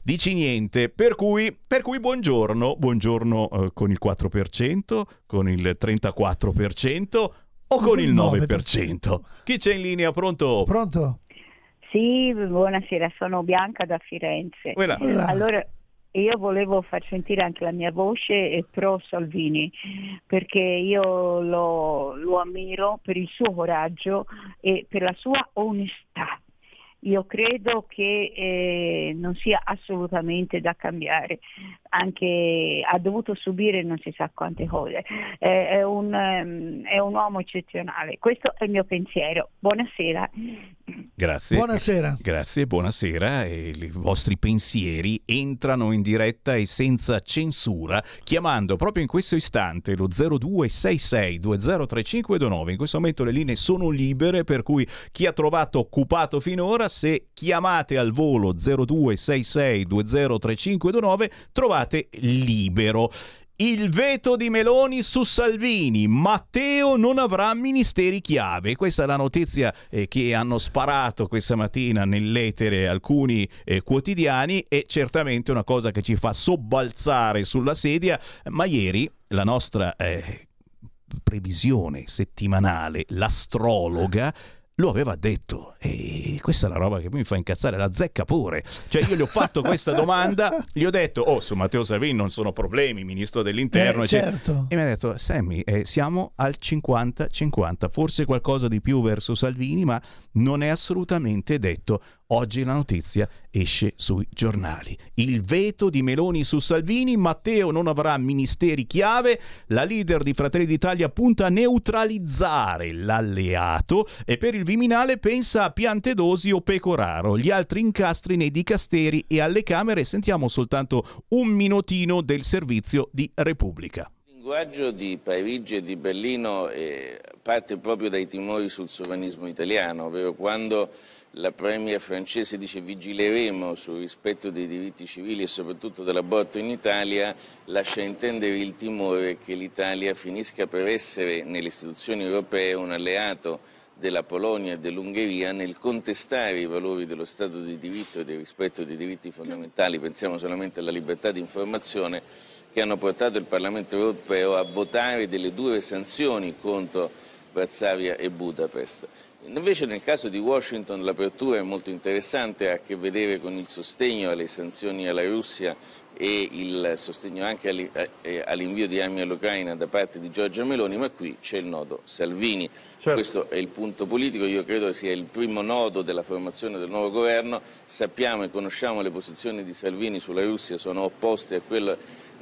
Dici niente, per cui, per cui buongiorno, buongiorno eh, con il 4%, con il 34% o con il 9%. Chi c'è in linea? Pronto? Pronto? Sì, buonasera, sono Bianca da Firenze. Quella. Allora, io volevo far sentire anche la mia voce pro Salvini, perché io lo, lo ammiro per il suo coraggio e per la sua onestà. Io credo che eh, non sia assolutamente da cambiare, anche ha dovuto subire non si sa quante cose, Eh, è, un, ehm, è un uomo eccezionale. Questo è il mio pensiero. Buonasera. Grazie. Buonasera. Grazie, buonasera. E I vostri pensieri entrano in diretta e senza censura chiamando proprio in questo istante lo 0266203529. In questo momento le linee sono libere per cui chi ha trovato occupato finora se chiamate al volo 0266203529 trovate libero. Il veto di Meloni su Salvini. Matteo non avrà ministeri chiave. Questa è la notizia eh, che hanno sparato questa mattina nell'etere alcuni eh, quotidiani e certamente una cosa che ci fa sobbalzare sulla sedia. Ma ieri la nostra eh, previsione settimanale, l'astrologa, lo aveva detto e questa è la roba che mi fa incazzare, la zecca pure. Cioè io gli ho fatto questa domanda, gli ho detto, oh su Matteo Salvini non sono problemi, ministro dell'interno, Eh, certo. e mi ha detto, Sammy, eh, siamo al 50-50, forse qualcosa di più verso Salvini, ma non è assolutamente detto. Oggi la notizia esce sui giornali. Il veto di Meloni su Salvini, Matteo non avrà ministeri chiave, la leader di Fratelli d'Italia punta a neutralizzare l'alleato e per il Viminale pensa a Piantedosi o Pecoraro, gli altri incastri nei dicasteri e alle Camere. Sentiamo soltanto un minutino del servizio di Repubblica. Il linguaggio di Parigi e di Berlino eh, parte proprio dai timori sul sovranismo italiano, ovvero quando la premier francese dice vigileremo sul rispetto dei diritti civili e soprattutto dell'aborto in Italia, lascia intendere il timore che l'Italia finisca per essere nelle istituzioni europee un alleato della Polonia e dell'Ungheria nel contestare i valori dello Stato di diritto e del rispetto dei diritti fondamentali, pensiamo solamente alla libertà di informazione, che hanno portato il Parlamento europeo a votare delle dure sanzioni contro Varsavia e Budapest. Invece nel caso di Washington l'apertura è molto interessante, ha a che vedere con il sostegno alle sanzioni alla Russia e il sostegno anche all'i- eh, all'invio di armi all'Ucraina da parte di Giorgia Meloni, ma qui c'è il nodo Salvini. Questo è il punto politico, io credo sia il primo nodo della formazione del nuovo governo. Sappiamo e conosciamo le posizioni di Salvini sulla Russia, sono opposte a quelle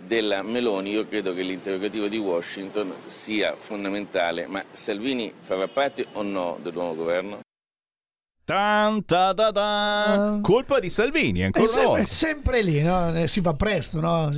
della Meloni, io credo che l'interrogativo di Washington sia fondamentale, ma Salvini farà parte o no del nuovo governo? Tan, ta, da, da. Colpa di Salvini, ancora è volta. sempre lì, no? Eh, si va presto, no?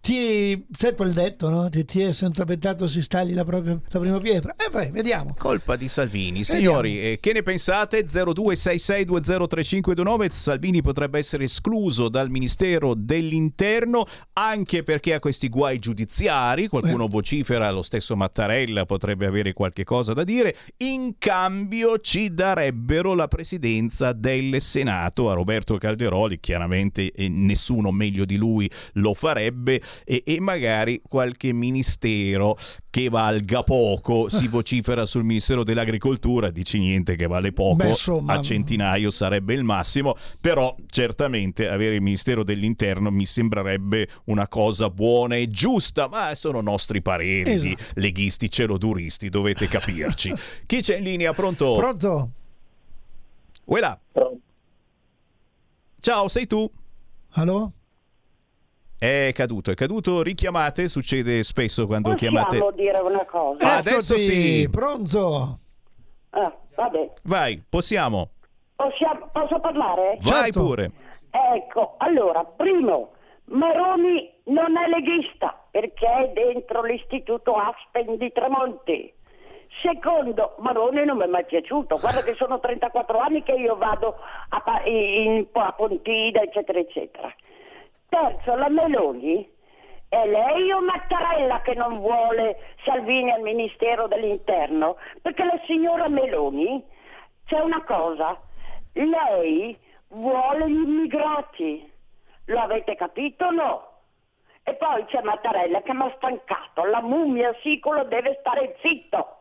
Ti, c'è quel detto, no? Ti, ti è senza peccato si stagli la, propria- la prima pietra. E poi, vediamo. Colpa di Salvini. Signori, eh, che ne pensate? 0266203529. Salvini potrebbe essere escluso dal Ministero dell'Interno anche perché ha questi guai giudiziari. Qualcuno Eh. vocifera, lo stesso Mattarella potrebbe avere qualche cosa da dire. In cambio ci darebbero la presidenza del Senato a Roberto Calderoli. Chiaramente nessuno meglio di lui lo farebbe e, e magari qualche ministero che valga poco. Si vocifera sul Ministero dell'Agricoltura, dici niente che vale poco, Beh, insomma- a centinaio sarebbe il massimo, però certamente avere il Ministero dell'Interno mi sembrerebbe una cosa buona e giusta, ma sono nostri pareri Esatto. di leghisti celoduristi, dovete capirci. Chi c'è in linea? Pronto? Pronto? Uela. Ciao, sei tu? Allo? È caduto, è caduto, richiamate, succede spesso quando chiamate. Possiamo dire una cosa? Ah, adesso Eccoti, sì. Pronto? Ah, vabbè. Vai, possiamo. Possiamo- posso parlare? Vai Certo. pure. Ecco, allora, primo, Maroni non è leghista perché è dentro l'istituto Aspen di Tremonti. Secondo, Maroni non mi è mai piaciuto, guarda che sono 34 anni che io vado a, in, a Pontina, eccetera, eccetera. Terzo, la Meloni è lei o Mattarella che non vuole Salvini al Ministero dell'Interno? Perché la signora Meloni, c'è una cosa, lei vuole gli immigrati, lo avete capito o no? E poi c'è Mattarella che mi ha stancato, la mummia sicuro deve stare zitto.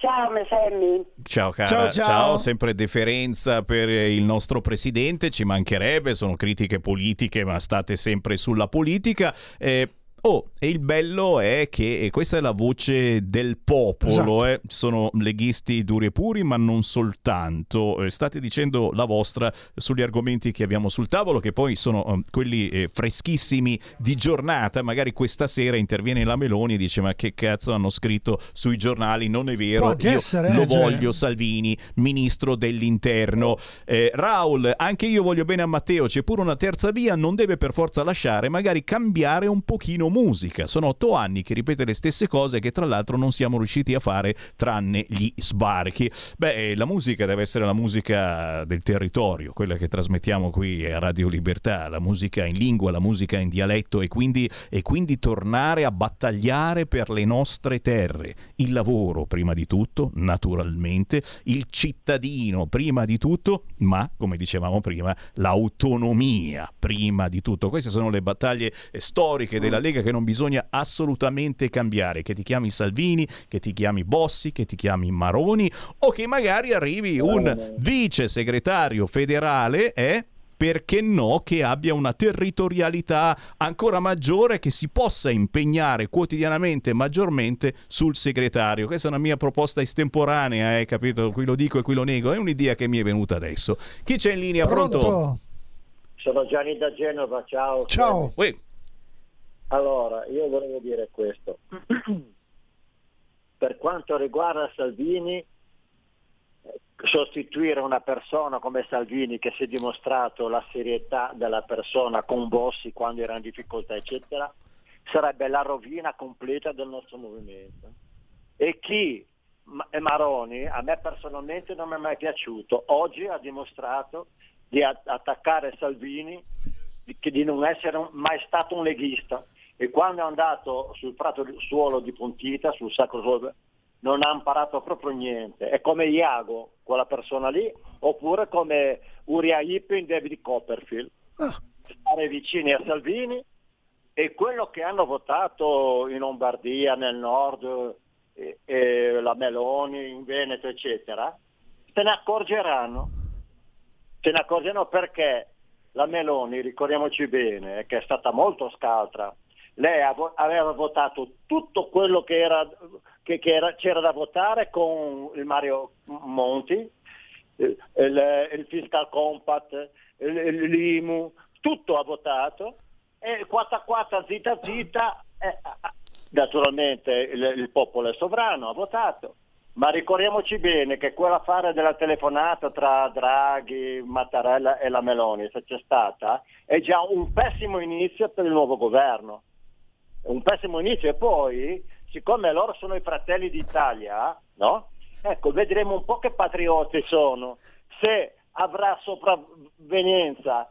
Ciao Messemmi. Ciao cara, Ciao, ciao. sempre deferenza per il nostro presidente, ci mancherebbe, sono critiche politiche ma state sempre sulla politica. Eh, Oh, e il bello è che questa è la voce del popolo, Esatto. eh. sono leghisti duri e puri, ma non soltanto. Eh, state dicendo la vostra sugli argomenti che abbiamo sul tavolo, che poi sono eh, quelli eh, freschissimi di giornata. Magari questa sera interviene la Meloni e dice: Ma che cazzo hanno scritto sui giornali? Non è vero, Può io essere, lo eh, cioè. voglio. Salvini, ministro dell'interno. Raul, anche io voglio bene a Matteo, c'è pure una terza via, non deve per forza lasciare, magari cambiare un pochino musica. Sono otto anni che ripete le stesse cose che tra l'altro non siamo riusciti a fare tranne gli sbarchi. Beh, la musica deve essere la musica del territorio, quella che trasmettiamo qui a Radio Libertà, la musica in lingua, la musica in dialetto e quindi, e quindi tornare a battagliare per le nostre terre. Il lavoro prima di tutto, naturalmente, il cittadino prima di tutto, ma come dicevamo prima, l'autonomia prima di tutto. Queste sono le battaglie eh, storiche della Lega significa che non bisogna assolutamente cambiare, che ti chiami Salvini, che ti chiami Bossi, che ti chiami Maroni o che magari arrivi un vice segretario federale, eh? perché no, che abbia una territorialità ancora maggiore che si possa impegnare quotidianamente maggiormente sul segretario. Questa è una mia proposta estemporanea, eh, capito? Qui lo dico e qui lo nego, è un'idea che mi è venuta adesso. Chi c'è in linea? Pronto? Sono Gianni da Genova, ciao. Ciao. Uè. Allora, io volevo dire questo. per quanto riguarda Salvini, sostituire una persona come Salvini che si è dimostrato la serietà della persona con Bossi quando era in difficoltà, eccetera, sarebbe la rovina completa del nostro movimento. E chi e Maroni a me personalmente non mi è mai piaciuto. Oggi ha dimostrato di attaccare Salvini di, non essere mai stato un leghista e quando è andato sul prato suolo di Pontita, sul Sacro Suolo, non ha imparato proprio niente. È come Iago, quella persona lì, oppure come Uriah Heep in David Copperfield. Stare vicini a Salvini e quello che hanno votato in Lombardia, nel nord, e, e la Meloni, in Veneto, eccetera, se ne accorgeranno. Se ne accorgeranno perché la Meloni, ricordiamoci bene, che è stata molto scaltra, lei aveva votato tutto quello che, era, che- che era- c'era da votare con il Mario Monti, il, il- il Fiscal Compact, il- l'IMU, tutto ha votato e quatta quatta, zitta zitta, eh, ah, naturalmente il, il popolo è sovrano, ha votato. Ma ricordiamoci bene che quell'affare della telefonata tra Draghi, Mattarella e la Meloni, se c'è stata, è già un pessimo inizio per il nuovo governo. Un pessimo inizio e poi, siccome loro sono i fratelli d'Italia, no? Ecco, vedremo un po' che patrioti sono. Se avrà sopravvenienza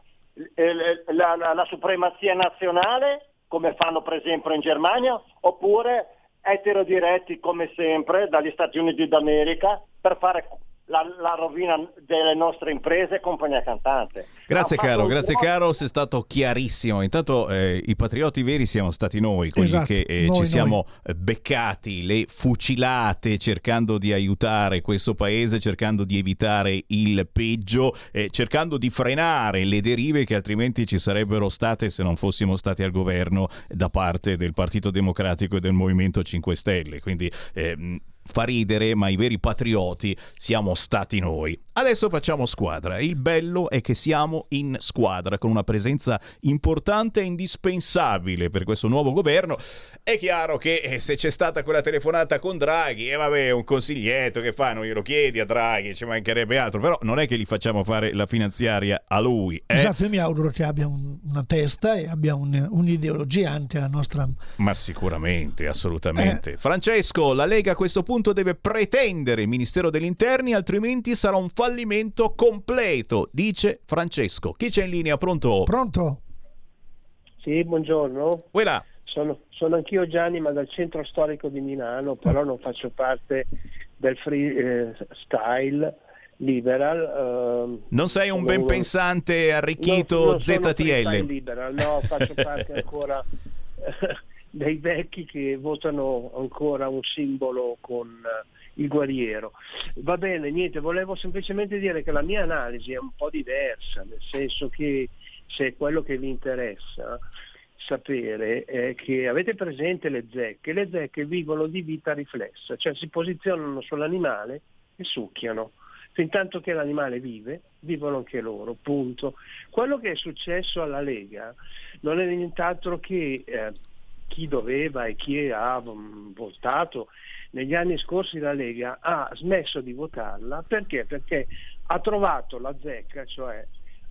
eh, la, la- la supremazia nazionale, come fanno per esempio in Germania, oppure eterodiretti come sempre dagli Stati Uniti d'America per fare la, la rovina delle nostre imprese e compagnia cantante. Grazie Ha caro, grazie gro- caro, sei stato chiarissimo. Intanto eh, i patrioti veri siamo stati noi, quelli Esatto, che eh, noi, ci noi. siamo eh, beccati le fucilate cercando di aiutare questo paese, cercando di evitare il peggio, eh, cercando di frenare le derive che altrimenti ci sarebbero state se non fossimo stati al governo da parte del Partito Democratico e del Movimento 5 Stelle. Quindi ehm, fa ridere, ma i veri patrioti siamo stati noi. Adesso facciamo squadra. Il bello è che siamo in squadra con una presenza importante e indispensabile per questo nuovo governo. È chiaro che eh, se c'è stata quella telefonata con Draghi, e vabbè, un consiglietto che fa, non glielo chiedi a Draghi, ci mancherebbe altro, però non è che gli facciamo fare la finanziaria a lui. eh? Esatto, io mi auguro che abbia un- una testa e abbia un- un'ideologia anche la nostra... Ma sicuramente, assolutamente. Francesco, la Lega a questo punto deve pretendere il Ministero degli Interni, altrimenti sarà un fallimento completo, dice Francesco. Chi c'è in linea? Pronto? Pronto? Sì, buongiorno. Quella. Sono, sono anch'io Gianni, ma dal centro storico di Milano, però non faccio parte del free eh, style liberal. ehm, Non sei un ben pensante arricchito Non- non ZTL. liberal, no, faccio parte ancora dei vecchi che votano ancora un simbolo con eh, il guerriero. Va bene, niente, volevo semplicemente dire che la mia analisi è un po' diversa, nel senso che se quello che vi interessa sapere è che avete presente le zecche, le zecche vivono di vita riflessa, cioè si posizionano sull'animale e succhiano. Fintanto che l'animale vive, vivono anche loro, punto. Quello che è successo alla Lega non è nient'altro che eh, chi doveva e chi ha mm, votato negli anni scorsi la Lega ha smesso di votarla perché? Perché ha trovato la zecca, cioè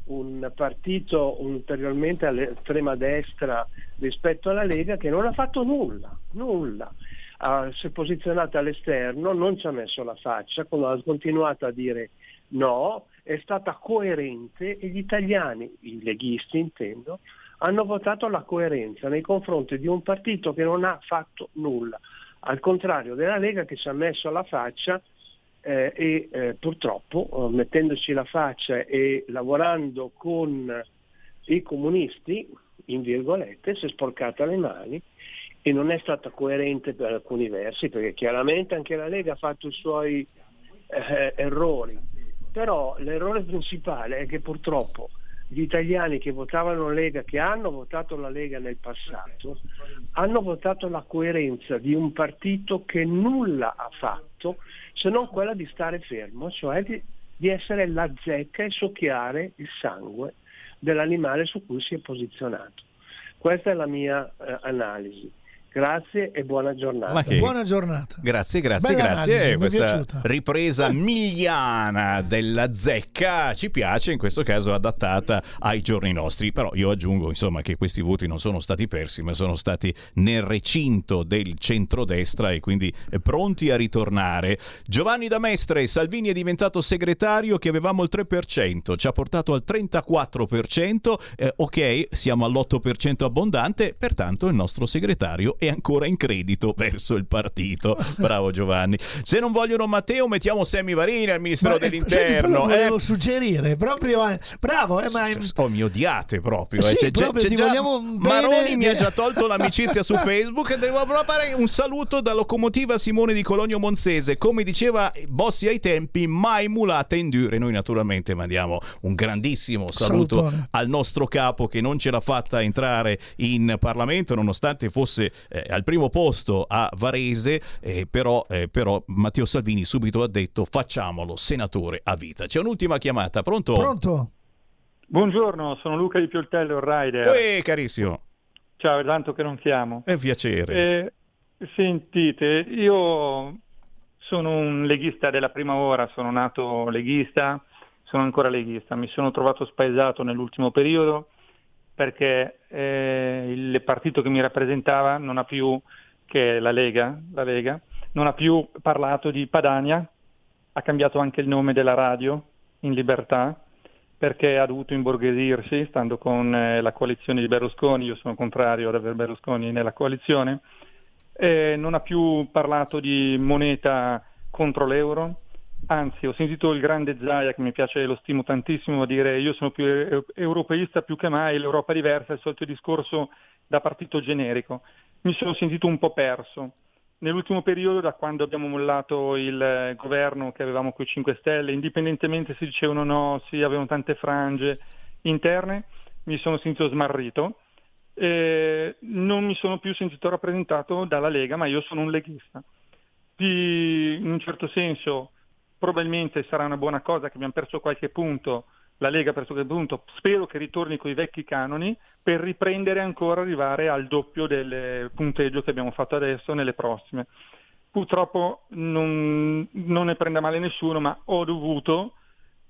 un partito ulteriormente all'estrema destra rispetto alla Lega che non ha fatto nulla, nulla. Ah, si è posizionata all'esterno, non ci ha messo la faccia, ha continuato a dire no, è stata coerente e gli italiani, i leghisti intendo, hanno votato la coerenza nei confronti di un partito che non ha fatto nulla, al contrario della Lega che ci ha messo la faccia eh, e eh, purtroppo eh, mettendoci la faccia e lavorando con i comunisti, in virgolette, si è sporcata le mani e non è stata coerente per alcuni versi, perché chiaramente anche la Lega ha fatto i suoi eh, errori, però l'errore principale è che purtroppo gli italiani che votavano Lega, che hanno votato la Lega nel passato, hanno votato la coerenza di un partito che nulla ha fatto se non quella di stare fermo, cioè di, di essere la zecca e succhiare il sangue dell'animale su cui si è posizionato. Questa è la mia eh, analisi. Grazie e buona giornata. Che- Buona giornata. Grazie, grazie, Bella grazie. analisi, Questa piaciuta. ripresa miliana della zecca ci piace, in questo caso adattata ai giorni nostri. Però io aggiungo insomma che questi voti non sono stati persi, ma sono stati nel recinto del centrodestra e quindi eh, pronti a ritornare. Giovanni da Mestre, Salvini è diventato segretario che avevamo il 3%, ci ha portato al 34%, eh, ok, siamo all'8% abbondante, pertanto il nostro segretario è ancora in credito verso il partito. Bravo Giovanni. Se non vogliono Matteo, mettiamo Sammy Varini al Ministero Ma, eh, senti, dell'Interno. quello volevo eh. suggerire, proprio eh, bravo, eh, ma Oh, mi odiate proprio. Sì, eh. C'è- c'è- proprio, c'è ti già-. Maroni mi ha già tolto l'amicizia su Facebook e devo fare un saluto da locomotiva Simone di Cologno Monzese. Come diceva Bossi ai tempi, mai mulata indure. Noi naturalmente mandiamo un grandissimo saluto Salutone. al nostro capo che non ce l'ha fatta entrare in Parlamento nonostante fosse eh, al primo posto a Varese, eh, però, eh, però Matteo Salvini subito ha detto facciamolo senatore a vita. C'è un'ultima chiamata, pronto? Pronto? Buongiorno, sono Luca di Pioltello, rider. Eh, carissimo. Ciao, è tanto che non chiamo. È un piacere. Eh, sentite, io sono un leghista della prima ora, sono nato leghista, sono ancora leghista. Mi sono trovato spaesato nell'ultimo periodo perché eh, il partito che mi rappresentava non ha più, che è la Lega, la Lega, non ha più parlato di Padania, ha cambiato anche il nome della radio in libertà perché ha dovuto imborghesirsi stando con eh, la coalizione di Berlusconi, io sono contrario ad avere Berlusconi nella coalizione, Eh, non ha più parlato di moneta contro l'euro, anzi ho sentito il grande Zaia che mi piace e lo stimo tantissimo a dire io sono più eu- europeista più che mai, l'Europa diversa, il solito discorso da partito generico. Mi sono sentito un po' perso. Nell'ultimo periodo, da quando abbiamo mollato il governo che avevamo con i 5 Stelle, indipendentemente se dicevano no, sì, avevano tante frange interne, mi sono sentito smarrito. Eh, non mi sono più sentito rappresentato dalla Lega, ma io sono un leghista. Di- in un certo senso, probabilmente sarà una buona cosa che abbiamo perso qualche punto, la Lega ha perso qualche punto, spero che ritorni con i vecchi canoni per riprendere ancora arrivare al doppio del punteggio che abbiamo fatto adesso nelle prossime. Purtroppo non, non ne prenda male nessuno, ma ho dovuto,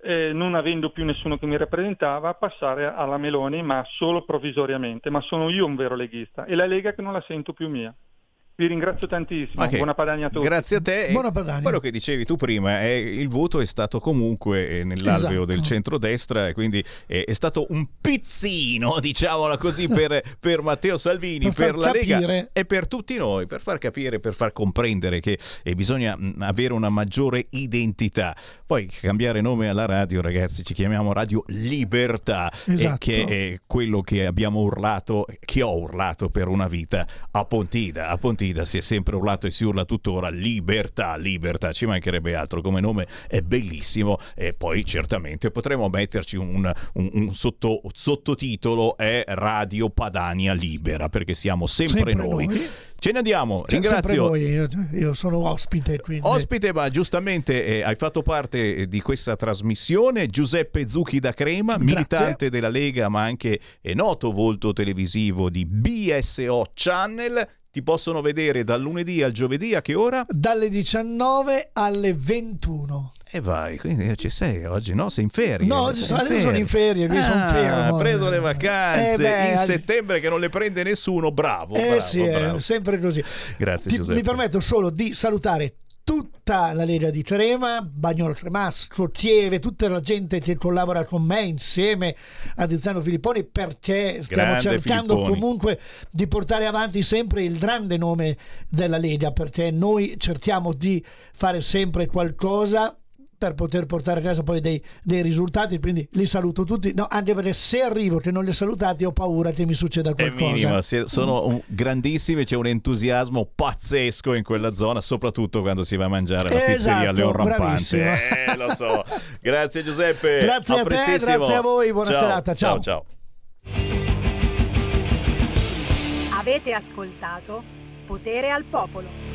eh, non avendo più nessuno che mi rappresentava, passare alla Meloni, ma solo provvisoriamente. Ma sono io un vero leghista e la Lega che non la sento più mia. Vi ringrazio tantissimo, Ok. buona Padania a tutti. Grazie a te. E Quello che dicevi tu prima, è, il voto è stato comunque eh, nell'alveo Esatto. del centrodestra, e quindi eh, è stato un pizzino, diciamola così, per, per Matteo Salvini, Per per, la Lega capire. e per tutti noi, per far capire, per far comprendere che eh, bisogna mh, avere una maggiore identità. Poi cambiare nome alla radio, ragazzi, ci chiamiamo Radio Libertà, eh, Esatto. che è quello che abbiamo urlato, che ho urlato per una vita a Pontida. A Pontida si è sempre urlato e si urla tuttora libertà, libertà, ci mancherebbe altro, come nome è bellissimo e poi certamente potremmo metterci un, un- un sotto- sottotitolo è Radio Padania Libera perché siamo sempre, Sempre noi. noi. Ce ne andiamo, Cioè, sempre ringrazio. voi, io, io sono ospite, quindi... Ospite, ma giustamente eh, hai fatto parte eh, di questa trasmissione, Giuseppe Zucchi da Crema, Grazie. militante della Lega, ma anche eh, noto volto televisivo di BSO Channel. Ti possono vedere dal lunedì al giovedì a che ora? Dalle 19 alle 21. E vai, quindi ci sei oggi, no? Sei in ferie. No, oggi sono- adesso sono in ferie, qui sono Ah, fermo. Ha preso le vacanze Eh beh, in settembre che non le prende nessuno, bravo, eh bravo, sì, bravo. è sempre così. Grazie Ti- Giuseppe. mi permetto solo di salutare tutta la Lega di Trema, Bagnolo Cremasco, Tieve, tutta la gente che collabora con me insieme a Tiziano Filipponi perché stiamo Grande cercando Filipponi. comunque di portare avanti sempre il grande nome della Lega perché noi cerchiamo di fare sempre qualcosa per poter portare a casa poi dei, dei risultati, quindi li saluto tutti, no, anche perché se arrivo che non li ho salutati ho paura che mi succeda qualcosa. sono un- grandissimi, c'è un entusiasmo pazzesco in quella zona, soprattutto quando si va a mangiare alla Esatto, pizzeria Leon Rampante. Eh, lo so. Grazie Giuseppe. Grazie a te, prestissimo. grazie a voi, buona Ciao, serata, ciao. ciao. Avete ascoltato Potere al Popolo.